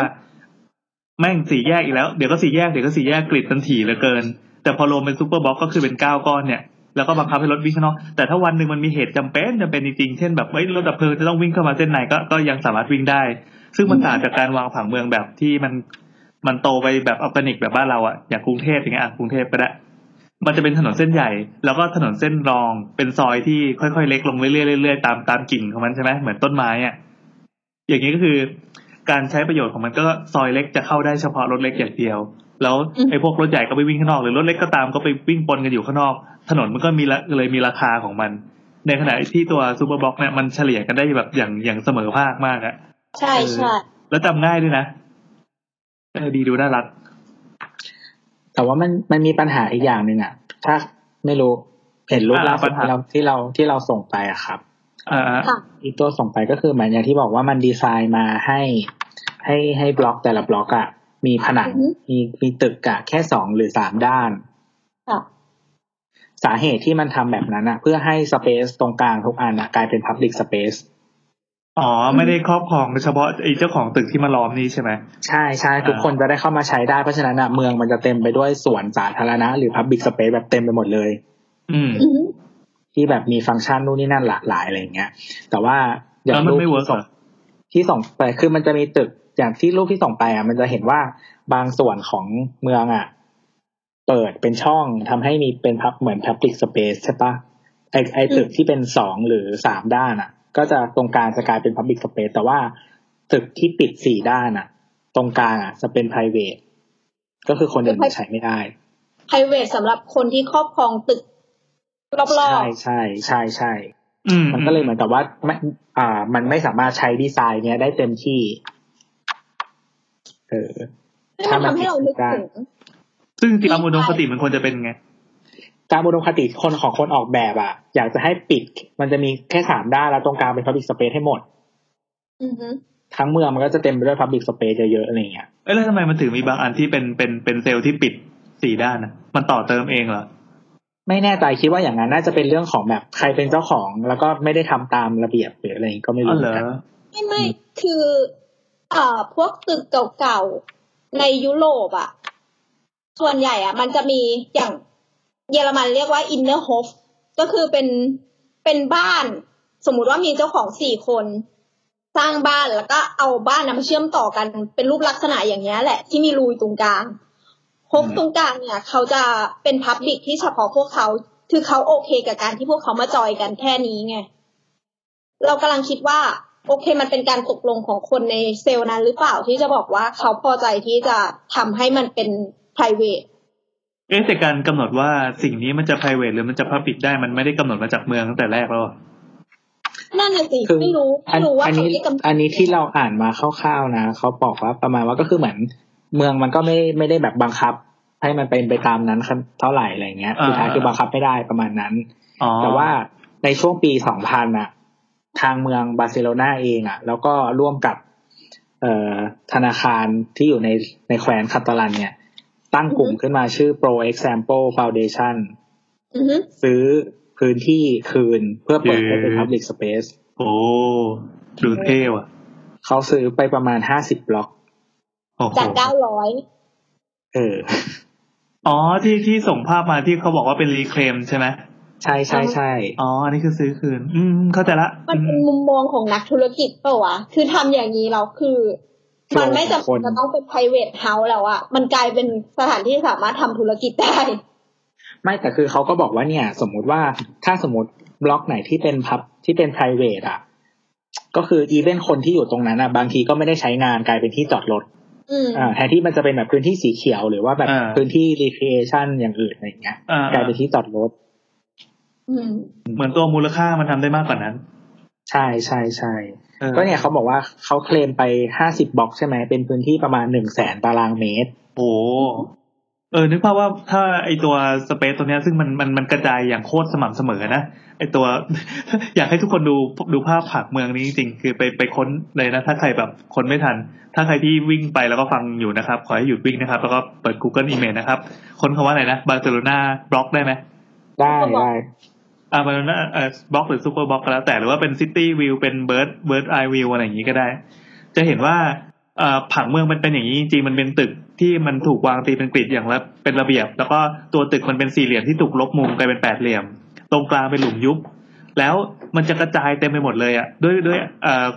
แม่งสี่แยกอีกแล้วเดี๋ยวก็สี่แยกเดี๋ยวก็สี่แยกกริดทันถี่เหลือเกิน แต่พอรวมเป็น superblock ก็คือเป็นเก้าก้อนเนี่ยแล้วก็บังคับให้รถวิ่งข้างนอกแต่ถ้าวันหนึ่งมันมีเหตุจำเป็นจำเป็นจริงๆเช่นแบบเฮ้ยรถดับเพลิงจะต้องวิ่งเข้ามาเส้นไหนก็ก็ยังสามารถวิ่งได้ ซึ่งมันต่างจากการวางผังเมืองแบบที่มันมันโตไปแบบออร์แกนิกแบบบ้านเราอะอย่างกรุงเทพอย่างเงี้ยกรุงเทพก็ได้มันจะเป็นถนนเส้นใหญ่ แล้วก็ถนนเส้นรองเป็นซอยที่ค่อยๆเล็กลงเรื่อยๆเรื่อยๆตามตามกิ่งของมันใช่ไหมเหมือนต้นไม้อะอย่างนี้ก็คือ การใช้ประโยชน์ของมันก็ซอยเล็กจะเข้าได้เฉพาะรถเล็กอย่างเดียว แล้วอืมไอ้พวกรถใหญ่ก็ไปวิ่งข้างนอกหรือรถเล็กก็ตามก็ไปวิ่งปนกันอยู่ข้างนอก ถนนมันก็มีละเลยมีราคาของมัน ในขณะที่ตัว superblock เนี่ยมันเฉลี่ยกันได้แบบอย่างอย่างเสมอภาคมากอะใช่ใช่แล้วจำง่ายด้วยนะเออดีดูน่ารัก แต่ว่ามันมันมีปัญหาอีกอย่างหนึ่งอะถ้าไม่รู้เห็นรูปอ่าล่าสุดปัญหาที่เราที่เราที่เราส่งไปอะครับ อ่าค่ะอีกตัวส่งไปก็คือเหมือนอย่างที่บอกว่ามันดีไซน์มาให้ ให้ให้บล็อกแต่ละบล็อกอะมีผนังอือฮึมีมีตึกอะแค่สองหรือสามด้านค่ะสาเหตุที่มันทำแบบนั้นอะเพื่อให้สเปซตรงกลางทุกอันอะกลายเป็น Public Space อ๋อ ไม่ได้ครอบครองเฉพาะไอ้เจ้าของตึกที่มาล้อมนี้ใช่ไหมใช่ใช่ทุกคนจะได้เข้ามาใช้ได้เพราะฉะนั้นอะเมืองมันจะเต็มไปด้วยสวนสาธารณะ หรือ Public Space แบบเต็มไปหมดเลย อืมอือหือ ที่แบบมีฟังก์ชันนู่นนี่นั่นหลากหลายอะไรอย่างเงี้ย แต่ว่าอย่าแล้วงมันรูปไม่เวิร์กที่ส่งที่ส่งไปคือมันจะมีตึกอย่างที่รูปที่ส่งไปอะมันจะเห็นว่าบางส่วนของเมืองอะ เปิดเป็นช่องทำให้มีเป็นพับเหมือน public space ใช่ปะไอไอตึกที่เป็นสองหรือสามด้านอะ ก็จะตรงกลางจะกลายเป็น public space แต่ว่าตึกที่ปิดสี่ด้านอะ ตรงกลางอะจะเป็น private ก็คือคนอื่นใช้ไม่ได้ private สำหรับคนที่ครอบครองตึก รอบใช่ใช่ใช่ใช่อืมมันก็เลยเหมือนกับว่าไม่อ่า มันไม่สามารถใช้ดีไซน์เนี้ยได้เต็มที่ เออๆให้มันทำให้เรานึกถึงซึ่งจริงๆตามอุดมคติมันควรจะเป็นไงตามอุดมคติคนของคนออกแบบอะ อยากจะให้ปิด มันจะมีแค่สามด้านแล้วตรงกลางเป็น Public Space ให้หมดอือหือทั้งเมืองมันก็จะเต็มไปด้วย Public Space เยอะๆอะไรอย่างเงี้ยเอ้ยแล้วทำไมมันถึงมีบางอันที่เป็นเป็นเป็นเซลล์ที่ปิดสี่ด้านนะมันต่อเติมเองเหรอ ไม่แน่ใจคิดว่าอย่างนั้นน่าจะเป็นเรื่องของแบบใครเป็นเจ้าของ แล้วก็ไม่ได้ทำตามระเบียบหรืออะไรอย่างงี้ก็ไม่อ๋อรู้เหรอกันไม่ไม่คือเอ่อพวกตึกเก่าๆในยุโรปอะส่วนใหญ่อะมันจะมีอย่างเยอรมันเรียกว่า inner hof ก็คือเป็นเป็นบ้าน สมมุติว่ามีเจ้าของสี่คน สร้างบ้านแล้วก็เอาบ้านนำมาเชื่อมต่อกันเป็นรูปลักษณะอย่างเงี้ยแหละ ที่มีรูอยู่ตรงกลาง ฮฟตรงกลางเนี่ยเขาจะเป็นพับบิกที่เฉพาะพวกเขาคือเขาโอเคกับการที่พวกเขามาจอยกันแค่นี้ไง เรากำลังคิดว่า โอเคมันเป็นการตกลงของคนในเซลล์นั้นหรือเปล่าที่จะบอกว่าเขาพอใจที่จะทำให้มันเป็น private เอ๊ะแต่การกำหนดว่าสิ่งนี้มันจะ private หรือมันจะ public ได้มันไม่ได้กำหนดมาจากเมืองตั้งแต่แรกแล้วเหรอนั่นน่ะสิคือไม่รู้อัไม่นรู้ว่าอันเขานี้ได้กำหนดอันนี้ที่เราอ่านมาคร่าวๆนะเขาบอกว่าประมาณว่าก็คือเหมือน เมืองมันก็ไม่ไม่ได้แบบบังคับ ให้มันเป็นไปตามนั้นเท่าไหร่อะไรเงี้ยอ่าสุดท้ายคือบังคับไม่ได้ประมาณนั้นอ๋อแต่ว่าในช่วงปี2000อะ ทางเมืองบาร์เซโลนาเองอะ แล้วก็ร่วมกับเอ่อธนาคารที่อยู่ในในแคว้นคาตาลันเนี่ย ตั้งกลุ่มขึ้นมาชื่อ Pro Example Foundation อือฮึซื้อพื้นที่คืนเพื่อเปิดให้เป็น Public Space โอ้ดูเท่ว่ะ เขาซื้อไปประมาณ50บล็อกโอ้โห จากเก้าร้อยเออ อ๋อที่ที่ส่งภาพมาที่เขาบอกว่าเป็นรีเคลมใช่ไหมใช่ใช่ใช่อ๋ออันนี้คือซื้อคืน อืม เข้าใจละ มันเป็นมุมมองของนักธุรกิจเปล่าวะ คือทำอย่างนี้เราคือ มันไม่จำเป็นจะต้องเป็น private house แล้วอะมันกลายเป็นสถานที่สามารถทำธุรกิจได้ ไม่แต่คือเขาก็บอกว่าเนี่ย สมมุติว่าถ้าสมมติบล็อกไหนที่เป็นพับที่เป็น p r i v a t อะก็คืออีเวนคนที่อยู่ตรงนั้นอะบางทีก็ไม่ได้ใช้งานกลายเป็นที่จอดรถ อืมอ่าแทนที่มันจะเป็นแบบพื้นที่สีเขียวหรือว่าแบบอ่าพื้นที่ recreation อย่างอื่นอะไรอย่างเงี้ยอ่ากลายเป็นที่จอดรถอืมเหมือนตัวมูลค่ามันทำได้มากกว่านั้น ใช่ใช่ใช่ออก็เนี่ยเขาบอกว่าเขาเคลมไปห้าสิบบล็อกใช่ไหมเป็นพื้นที่ประมาณหนึ่งแสนตารางเมตร โอ้โห เออนึกภาพว่าถ้าไอตัวสเปซตัวเนี้ยซึ่งมันมันมันกระจายอย่างโคตรสม่ำเสมอนะไอตัว อยากให้ทุกคนดูดูภาพผักเมืองนี้จริงๆคือไปไปค้นเลยนะ ถ้าใครแบบค้นไม่ทัน ถ้าใครที่วิ่งไปแล้วก็ฟังอยู่นะครับ ขอให้หยุดวิ่งนะครับ แล้วก็เปิด Google Image นะครับ ค้นคำว่าอะไรนะบาร์เซโลนาบล็อกได้ไหมได้ Super Block ได้อ่าบาร์เซโลนาเอ่อบล็อกหรือ superblock ก็แล้วแต่หรือว่าเป็น city view เป็น bird bird eye view อะไรอย่างนี้ก็ได้ จะเห็นว่าเอ่อผังเมืองมันเป็นอย่างนี้จริงๆมันเป็นตึก ที่มันถูกวางตีเป็น grid อย่างละเป็นระเบียบ แล้วก็ตัวตึกมันเป็นสี่เหลี่ยมที่ถูกลบมุมกลายเป็นแปดเหลี่ยม ตรงกลางเป็นหลุมยุบ แล้วมันจะกระจายเต็มไปหมดเลยอะด้วยด้วย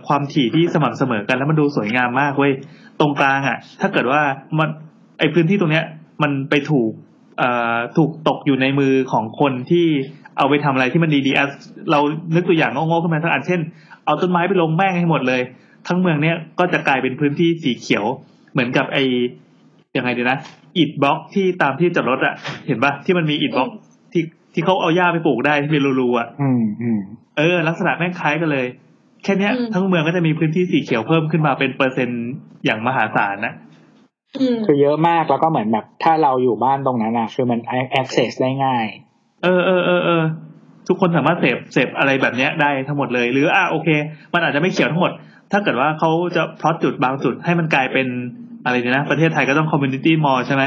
ความถี่ที่สม่ำเสมอกันแล้วมันดูสวยงามมากเว้ยตรงกลางอะ ถ้าเกิดว่ามันไอพื้นที่ตรงเนี้ย มันไปถูกถูกตกอยู่ในมือของคนที่เอาไปทำอะไรที่มันดีๆอะเรานึกตัวอย่างโง่ๆขึ้นมาสักอันเช่น เอาต้นไม้ไปลงแม่งให้หมดเลย ทั้งเมืองเนี้ยก็จะกลายเป็นพื้นที่สีเขียว เหมือนกับไอ ยังไงดีนะอิฐบล็อกที่ตามที่จอดรถอะเห็นปะที่มันมีอิฐบล็อกที่ที่เขาเอาหญ้าไปปลูกได้ที่เป็นรูๆอะอืมอืมเออ ลักษณะแม่งคล้ายกันเลย แค่เนี้ยอืมทั้งเมืองก็จะมีพื้นที่สีเขียวเพิ่มขึ้นมาเป็นเปอร์เซ็นต์อย่างมหาศาลนะอืมคือเยอะมากแล้วก็เหมือนแบบ ถ้าเราอยู่บ้านตรงนั้นอะคือมัน access ได้ง่าย เออเออเออเออทุกคนสามารถเสพเสพอะไรแบบเนี้ยได้ทั้งหมดเลย หรืออะโอเค มันอาจจะไม่เขียวทั้งหมด ถ้าเกิดว่าเขาจะพลอตจุดบางจุดให้มันกลายเป็น อะไรดีนะ ประเทศไทยก็ต้อง community mall ใช่ไหม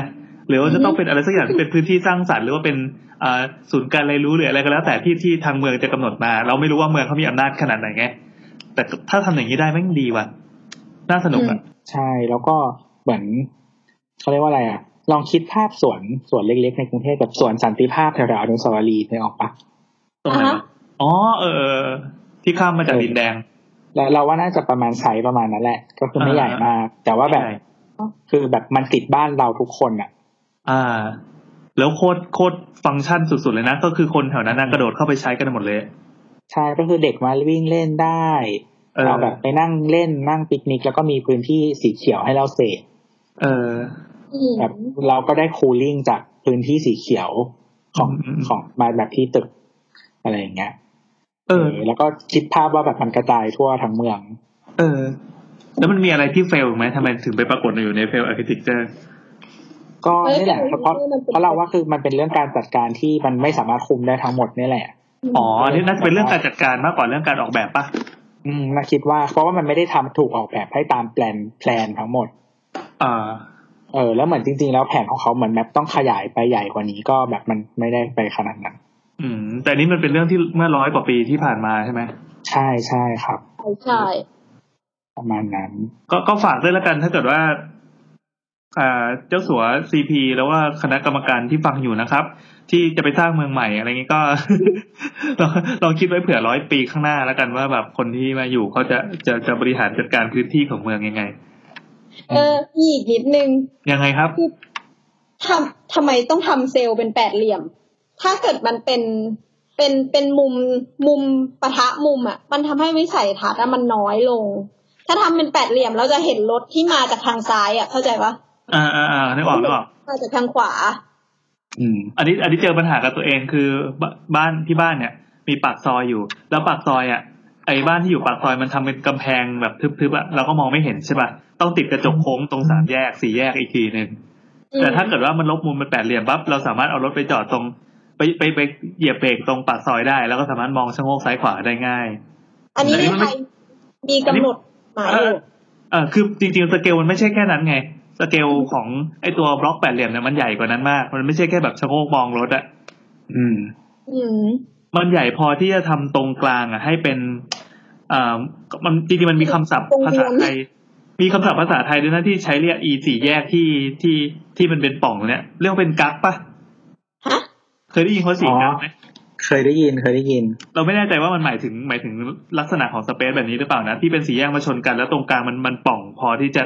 หรือว่าจะต้องเป็นอะไรสักอย่างที่เป็นพื้นที่สร้างสรรค์หรือว่าเป็นอ่าศูนย์การเรียนรู้หรืออะไรก็แล้วแต่ที่ที่ทางเมืองจะกำหนดมา เราไม่รู้ว่าเมืองเขามีอำนาจขนาดไหนไงแต่ถ้าทำอย่างนี้ได้แม่งดีว่ะน่าสนุกอะใช่แล้วก็เหมือนเขาเรียกว่าอะไรอะ ลองคิดภาพสวนสวนเล็ก ๆ ในกรุงเทพแบบสวนสันติภาพแถวๆอนุสาวรีย์ได้ออกปะตรงไหนอ่าฮะวะอ๋อเออเออเออ ที่ข้ามมาจากดินแดงแล้วเราว่าน่าจะประมาณไซส์ประมาณนั้นแหละ ก็คือไม่อ่าใหญ่มาก แต่ว่าแบบใช่ คือแบบมันติดบ้านเราทุกคนอะ อ่า แล้วโคตรโคตรฟังก์ชันสุดๆเลยนะ ก็คือคนแถวนั้นนะกระโดดเข้าไปใช้กันหมดเลย ใช่ก็คือเด็กมาวิ่งเล่นได้เออเราแบบไปนั่งเล่นนั่งปิกนิกแล้วก็มีพื้นที่สีเขียวให้เราเสพเอออืมแบบเราก็ได้คูลิ่งจากพื้นที่สีเขียวของอืมของมาแบบที่ตึกอะไรอย่างเงี้ย เออ แล้วก็คิดภาพว่าแบบมันกระจายทั่วทั้งเมือง เออ แล้วมันมีอะไรที่ fail ไหมทำไมถึงไปปรากฏอยู่ในเฟลอาร์เค t ิ t เจอร์ก็นี่แหละเพราะเพราะเราว่าคือมันเป็นเรื่องการจัดการที่มันไม่สามารถคุมได้ทั้งหมดนี่แหละอ๋ออันนี่น่าจะเป็นเรื่องการจัดการมากกว่าเรื่องการออกแบบปะอืมน่าคิดว่า เพราะว่ามันไม่ได้ทำถูกออกแบบให้ตามแปลน plan ทั้งหมดอ่าเออ แล้วเหมือนจริง ๆ แล้วแผนของเขาเหมือนแบบต้องขยายไปใหญ่กว่านี้ก็แบบมันไม่ได้ไปขนาดนั้น อืม แต่อันนี้มันเป็นเรื่องที่เมื่อร้อยกว่าปีที่ผ่านมาใช่ไหมใช่ใช่ครับใช่ใช่ ประมาณนั้น ก็ก็ฝากด้วยแล้วกันถ้าเกิดว่าอ่าเจ้าสัวซีพีแล้วว่าคณะกรรมการที่ฟังอยู่นะครับ ที่จะไปสร้างเมืองใหม่อะไรเงี้ยก็ลองลองคิดไว้เผื่อร้อยปีข้างหน้าแล้วกันว่าแบบคนที่มาอยู่เขาจะจะจะบริหารจัดการพื้นที่ของเมืองยังไง เอออีกนิดนึง ยังไงครับทำทำไมต้องทำเซลล์เป็นแปดเหลี่ยม ถ้าเกิดมันเป็นเป็นเป็นมุมมุมปะทะมุมอะ มันทำให้วิสัยทัศน์อะมันน้อยลง ถ้าทำเป็นแปดเหลี่ยมเราจะเห็นรถที่มาจากทางซ้ายอะเข้าใจปะอ่าอ่าอ่านึกออกนึกออกมาจากทางขวา อืม อันนี้ อันนี้เจอปัญหากับตัวเองคือบ้านบ้านที่บ้านเนี่ย มีปากซอยอยู่ แล้วปากซอยอะไอ้บ้านที่อยู่ปากซอยมันทำเป็นกำแพงแบบทึบๆอะเราก็มองไม่เห็นใช่ป่ะต้องติดกระจกโค้งตรงสามแยกสี่แยกอีกทีหนึ่งอืมแต่ถ้าเกิดว่ามันลบมุมเป็นแปดเหลี่ยมปั๊บเราสามารถเอารถไปจอดตรง ไปไปไปเหยียบเบรกตรงปากซอยได้ แล้วก็สามารถมองชะโงกซ้ายขวาได้ง่าย อันนี้อันนี้มันใคไม่รมีกำหนดห มายอยู่เออคือจริงๆสเกลมันไม่ใช่แค่นั้นไง สเกลของไอตัวบล็อกแปดเหลี่ยมเนี่ยมันใหญ่กว่านั้นมาก มันไม่ใช่แค่แบบชะโงกมองรถอะอืม อืมมันใหญ่พอที่จะทำตรงกลางอะ ให้เป็นอ่ามันจริงๆมันมีคำศัพท์ตรงเวีภายนษาไทย มีคำศัพท์ภาษาไทยด้วยนะที่ใช้เรียกอีสี่แยกที่ที่ที่มันเป็นป่องเนี่ยเรียกว่าเป็นกั๊กปะฮะเคยได้ยินเขาสี่กั๊กไหม เคยได้ยินเคยได้ยิน เราไม่แน่ใจว่ามันหมายถึงหมายถึงลักษณะของสเปซแบบนี้หรือเปล่านะ ที่เป็นสี่แยกมาชนกันแล้วตรงกลางมันมันป่องพอที่จะ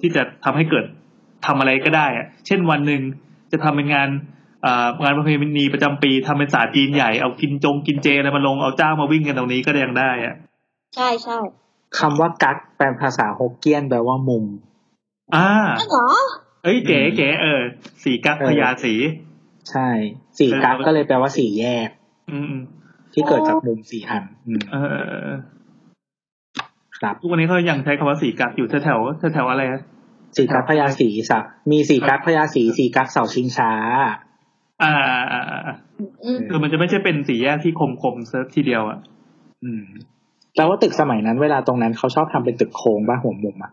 ที่จะทำให้เกิดทำอะไรก็ได้อะเช่นวันหนึ่งจะทำเป็นงานอ่างานประเพณีประจำปีทำเป็นศาสตร์จีนใหญ่เอากินจงกินเจอะไรมาลงเอาเจ้ามาวิ่งกันตรงนี้ก็ยังได้อะใช่ใช่คำว่ากักแปลภาษาฮกเกี้ยนแปลว่ามุม อ่าใช่เหรอเอ้ยเก๋เก๋เออ สีกักเออพญาสี ใช่ สี่กักก็เลยแปลว่าสี่แยกอืมอืม ที่เกิดจากมุมสี่อันอืมเออเออเออครับทุกวันนี้เขายังใช้คำว่าสีกักอยู่แถวแถวแถวๆอะไรฮะสี่กักพญาสีสักมีสี่กักพญาสีสี่กักเสาชิงช้า อ่าอ่าอ่าอ่าอืมคือมันจะไม่ใช่เป็นสี่แยกที่คมคมๆ sharp ทีเดียวอะ อืมแล้วว่าตึกสมัยนั้นเวลาตรงนั้นเขาชอบทำเป็นตึกโค้งบ้างหัวมุมอะ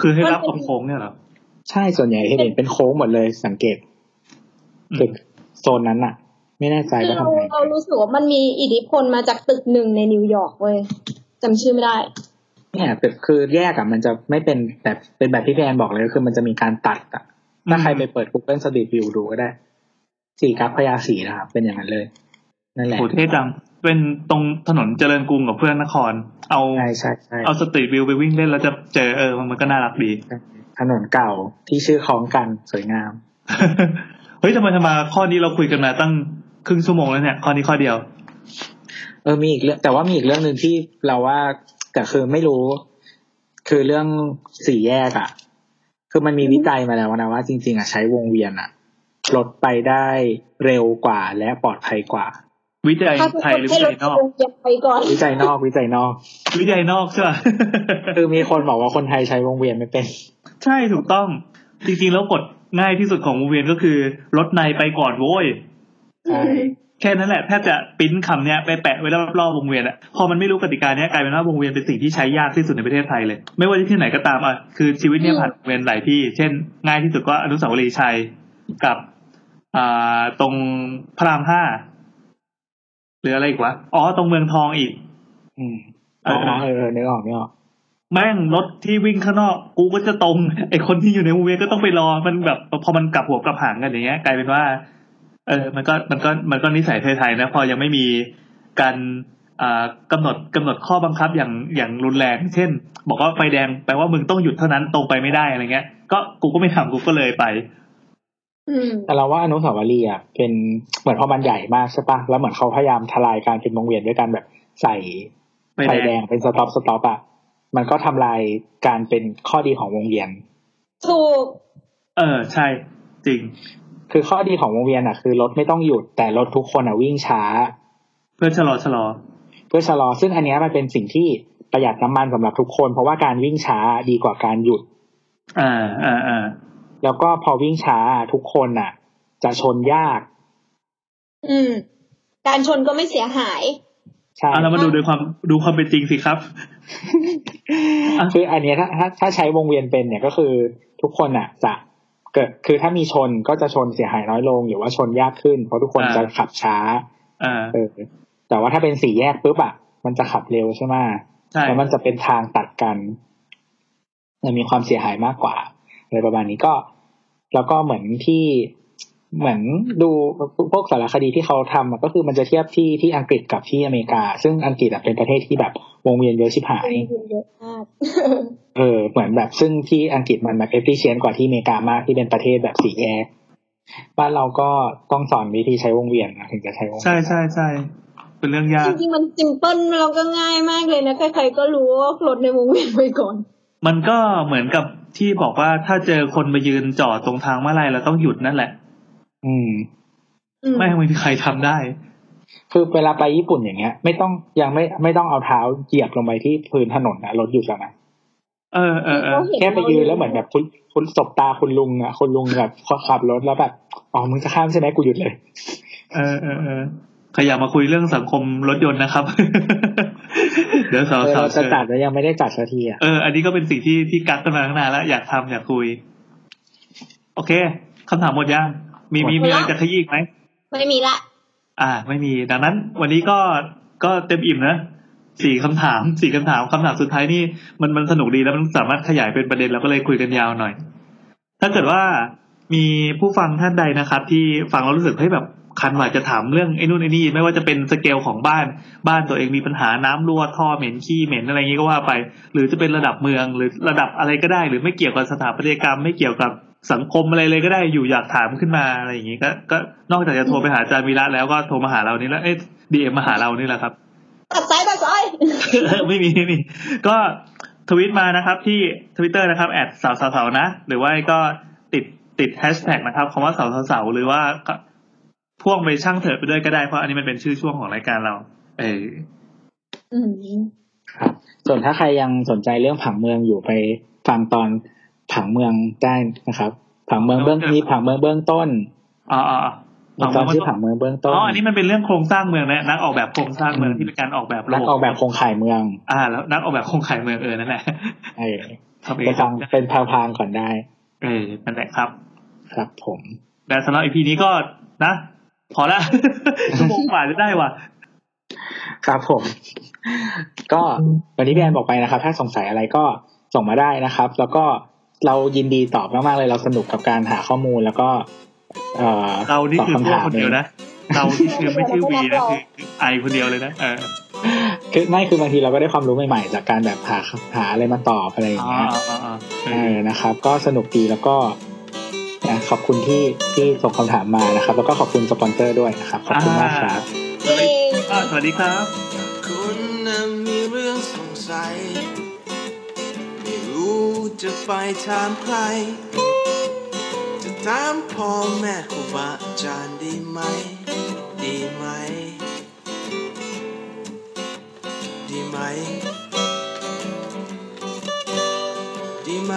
คือให้รับโค้งๆเนี่ยเหรอใช่ส่วนใหญ่เห็นเป็นโค้งหมดเลยสังเกตอืมตึกโซนนั้นอะ ไม่แน่ใจคือว่าเราทำไงเรารู้สึกว่ามันมีอิทธิพลมาจากตึกหนึ่งในนิวยอร์กเว้ยจำชื่อไม่ได้เนี่ยตึกคือแยกอะมันจะไม่เป็นแบบเป็นแบบที่พี่แอนบอกเลยคือมันจะมีการตัดอะถ้าใครไปเปิด Google Street View ดูก็ได้ สี่กักพญาสีนะครับ เป็นอย่างนั้นเลย นั่นแหละโหเท่จัง เป็นตรงถนนเจริญกรุงกับเพื่อนนคร เอาใช่ใช่ใช่เอาสตรีทวิวไปวิ่งเล่นแล้วจะเจอเออมันก็น่ารักดี ถนนเก่าที่ชื่อคล้องกันสวยงาม เฮ้ยทำไมทำไมข้อนี้เราคุยกันมาตั้ง ครึ่งชั่วโมงแล้วเนี่ยข้อนี้ข้อเดียว เออมีอีกเรื่องแต่ว่ามีอีกเรื่องหนึ่งที่เราว่าแต่คือไม่รู้ คือเรื่องสี่แยกอะ คือมันมีวิจัยมาแล้วนะว่าจริง ๆอะใช้วงเวียนอะรถไปได้เร็วกว่าและปลอดภัยกว่า วิจัยถ้าทุกไทคยนหรือให้วิรจัถยนอกลงยังไปก่อนวิจัยนอกวิจัยนอก วิจัยนอกใช่ป่ะคือมีคนบอกว่าคนไทยใช้วงเวียนไม่เป็น ใช่ถูกต้อง จริงๆแล้วกฎง่ายที่สุดของวงเวียนก็คือ รถในไปก่อนโว้ย ใช่แค่นั้นแหละแทบจะปริ้นคำเนี้ยไปแปะไว้รอบๆวงเวียนอะพอมันไม่รู้กติกาเนี้ยกลายเป็นว่าวงเวียนเป็นสิ่งที่ใช้ยากที่สุดในประเทศไทยเลย ไม่ว่าจะที่ไหนก็ตามอะคือชีวิตเนี้ยผ่านวงเวียนหลายที่ เช่น ง่ายที่สุดก็อนุสาวรีย์ชัยกับอ่าตรงพระรามห้าหรืออะไรอีกวะอ๋อตรงเมืองทองอีก อืมอ๋อเออเออเออนึกออกนึกออกแม่งรถที่วิ่งข้างนอกกูก็จะตรงไอคนที่อยู่ในวงเวียนก็ต้องไปรอมันแบบพอมันกลับหัวกลับหางกันอย่างเงี้ย กลายเป็นว่า เออมันก็มันก็มันก็นิสัยไทยๆนะพอยังไม่มีการอ่ากำหนดกำหนดข้อบังคับอย่างอย่างรุนแรง เช่น บอกว่าไฟแดงแปลว่ามึงต้องหยุดเท่านั้นตรงไปไม่ได้อะไรเงี้ย ก็กูก็ไม่ทำกูก็เลยไปอืมแต่เราว่าอนุสาวรีย์อะเป็นเหมือนพอมันใหญ่มากใช่ปะแล้วเหมือนเขาพยายามทลายการเป็นวงเวียนด้วยการแบบใส่ไฟแดงไฟแดงเป็น stop stop อะมันก็ทำลายการเป็นข้อดีของวงเวียนถูกเออใช่จริง คือข้อดีของวงเวียนอะคือรถไม่ต้องหยุดแต่รถทุกคนอะวิ่งช้า เพื่อชะลอชะลอ เพื่อชะลอ ซึ่งอันเนี้ยมันเป็นสิ่งที่ประหยัดน้ำมันสำหรับทุกคน เพราะว่าการวิ่งช้าดีกว่าการหยุด อ่าอ่าอ่าแล้วก็พอวิ่งช้าทุกคนอะ จะชนยาก อืม การชนก็ไม่เสียหายใช่เอาเรามาดูโดยความดูความเป็นจริงสิครับ คืออันเนี้ยถ้าถ้าถ้าใช้วงเวียนเป็นเนี่ยก็คือทุกคนอะ จะ เกิดคือถ้ามีชนก็จะชนเสียหายน้อยลง หรือว่าชนยากขึ้น เพราะทุกคนอ่าจะขับช้าอ่าเออ แต่ว่าถ้าเป็นสี่แยกปุ๊บอะมันจะขับเร็วใช่ไหมใช่แล้วมันจะเป็นทางตัดกันมันมีความเสียหายมากกว่าอะไรประมาณนี้ก็ แล้วก็เหมือนที่เหมือนดูพวกสารคดีที่เขาทำอะก็คือมันจะเทียบที่ที่อังกฤษกับที่อเมริกา ซึ่งอังกฤษอะเป็นประเทศที่แบบวงเวียนเยอะชิบหาย เยอะมากเออเหมือนแบบซึ่งที่อังกฤษมันแบบ efficient กว่าที่อเมริกามากที่เป็นประเทศแบบสี่แยกบ้านเราก็ต้องสอนวิธีใช้วงเวียนนะถึงจะใช้วงเวียนใช่ใช่ใช่เป็นเรื่องยากจริงๆมัน simple เราก็ง่ายมากเลยนะใครๆก็รู้ว่ารถในวงเวียนไปก่อน มันก็เหมือนกับที่บอกว่าถ้าเจอคนมายืนจอดตรงทางม้าลายเราต้องหยุดนั่นแหละ อืมอืมไม่ไม่มีใครทำได้ คือเวลาไปญี่ปุ่นอย่างเงี้ย ไม่ต้องยังไม่ไม่ต้องเอาเท้าเหยียบลงไปที่พื้นถนนนะรถหยุดแล้วนะ เออเออเออแค่ไปยืนแล้วเหมือนแบบคุณคุณสบตาคุณลุงอะคุณลุงแบบขับรถแล้วแบบอ๋อมึงจะข้ามใช่ไหมกูหยุดเลย เออเออเออใครอยากมาคุยเรื่องสังคมรถยนต์นะครับ เดี๋ยวสาวเออสาวเราจะจัดแล้วยังไม่ได้จัดสักทีอะเอออันนี้ก็เป็นสิ่งที่ที่กักกันมาตั้งนานแล้วอยากทำอยากคุย โอเคคำถามหมดยังมีมีมีอะไรจะขยี้อีกไหมไม่มีละ อ่า ไม่มีดังนั้น วันนี้ก็ก็เต็มอิ่มนะ สี่คำถามสี่คำถามคำถามสุดท้ายนี่มันมันสนุกดีแล้วมันสามารถขยายเป็นประเด็นแล้วก็เลยคุยกันยาวหน่อย ถ้าเกิดว่ามีผู้ฟังท่านใดนะครับ ที่ฟังแล้วรู้สึกให้แบบคันว่าจะถามเรื่องไอ้นู่นไอ้นี่ไม่ว่าจะเป็นสเกลของบ้านบ้านตัวเองมีปัญหาน้ำรั่วท่อเหม็นขี้เหม็นอะไรอย่างนี้ก็ว่าไป หรือจะเป็นระดับเมืองหรือระดับอะไรก็ได้ หรือไม่เกี่ยวกับสถาปัตยกรรม ไม่เกี่ยวกับสังคมอะไรเลยก็ได้อยู่อยากถามขึ้นมาอะไรอย่างงี้ก็ก็นอกจากจะโทรไปหาอาจารย์วีระแล้วก็โทรมาหาเรานี่แล้วเอ๊ะ DM มาหาเรานี่แหละครับ ตัดสายตัดสายไม่มีไม่มี ก็ทวิตมานะครับที่ทวิตเตอร์นะครับ at เสาเสาเสานะ หรือว่าก็ติดติดแฮชแท็กนะครับคำว่าเสาเสาเสาหรือว่าก็พ่วงไปช่างเถอะไปด้วยก็ได้เพราะอันนี้มันเป็นชื่อช่วงของรายการเรา เอออืมครับ ส่วนถ้าใครยังสนใจเรื่องผังเมืองอยู่ไปฟังตอนผังเมืองได้นะครับ ผังเมืองเบื้องนี้ผังเมืองเบื้องต้นอ๋ออ๋ออ๋อ มีตอนชื่อผังเมืองเบื้องต้นอ๋ออันนี้มันเป็นเรื่องโครงสร้างเมืองนะนักออกแบบโครงสร้างเมืองที่เป็นการออกแบบนักออกแบบโครงข่ายเมือง อ่า แล้วนักออกแบบโครงข่ายเมืองเออนั่นแหละเออทำเอไปงฟังเป็นพางๆก่อนได้ เออนั่นแหละครับ ครับผมแต่สำหรับอีพีนี้ก็นะ พอละชั่วโมงกว่าจะได้ว่ะครับผม ก็วันนี้พี่แอนบอกไปนะครับ ถ้าสงสัยอะไรก็ส่งมาได้นะครับ แล้วก็เรายินดีตอบมากๆเลยเราสนุกกับการหาข้อมูลแล้วก็ เอ่อเรานี่ตอบคือคำพวกถามคนเดียวนะเราที่คือไม่ชื่อวีนะคือคือไอคนเดียวเลยนะเออคือไม่คือบางทีเราก็ได้ความรู้ใหม่ๆ จากการแบบหาหาอะไรมาตอบอะไรอย่างอ๋อเงี้ยอ๋ออ๋อเอเอออนะครับ ก็สนุกดีแล้วก็นะขอบคุณที่ที่ส่งคำถามมานะครับ แล้วก็ขอบคุณสปอนเซอร์ด้วยนะครับ ขอบคุณมากครับเย้ก็สวัสดีครับ คุณน่ะมีเรื่องสงสัย ไม่รู้จะไปถามใครจะ ถามพ่อแม่ครูบาอาจารย์ดีไหม ดีไหม ดีไหม ดีไหม